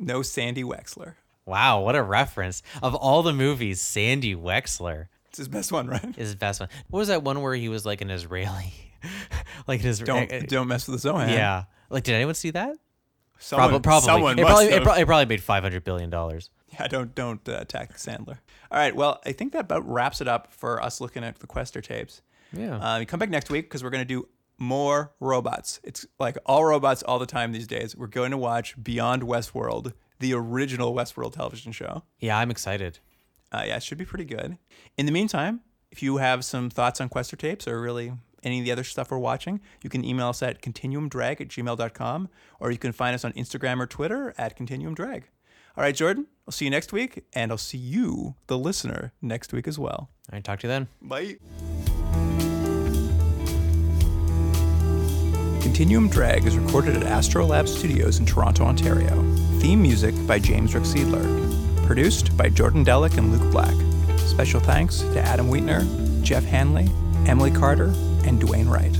No Sandy Wexler. Wow, what a reference. Of all the movies, Sandy Wexler It's his best one, right? is his best one. What was that one where he was like an Israeli? like an Israeli. Don't don't mess with the Zohan. Yeah. Like, did anyone see that? someone, Probably. probably. Someone it, must probably it, probably, it probably made five hundred billion dollars. Yeah, don't don't uh, attack Sandler. All right, well, I think that about wraps it up for us looking at the Questor tapes. Yeah. Uh, come back next week because we're going to do more robots. It's like all robots all the time these days. We're going to watch Beyond Westworld, the original Westworld television show. yeah, I'm excited. Uh, yeah, it should be pretty good. In the meantime, if you have some thoughts on Questor tapes or really any of the other stuff we're watching, you can email us at continuumdrag at gmail.com or you can find us on Instagram or Twitter at continuumdrag. All right, Jordan, I'll see you next week, and I'll see you, the listener, next week as well. All right, talk to you then. Bye. Continuum Drag is recorded at Astrolab Studios in Toronto, Ontario. Theme music by James Rick Seidler. Produced by Jordan Delick and Luke Black. Special thanks to Adam Wheatner, Jeff Hanley, Emily Carter, and Dwayne Wright.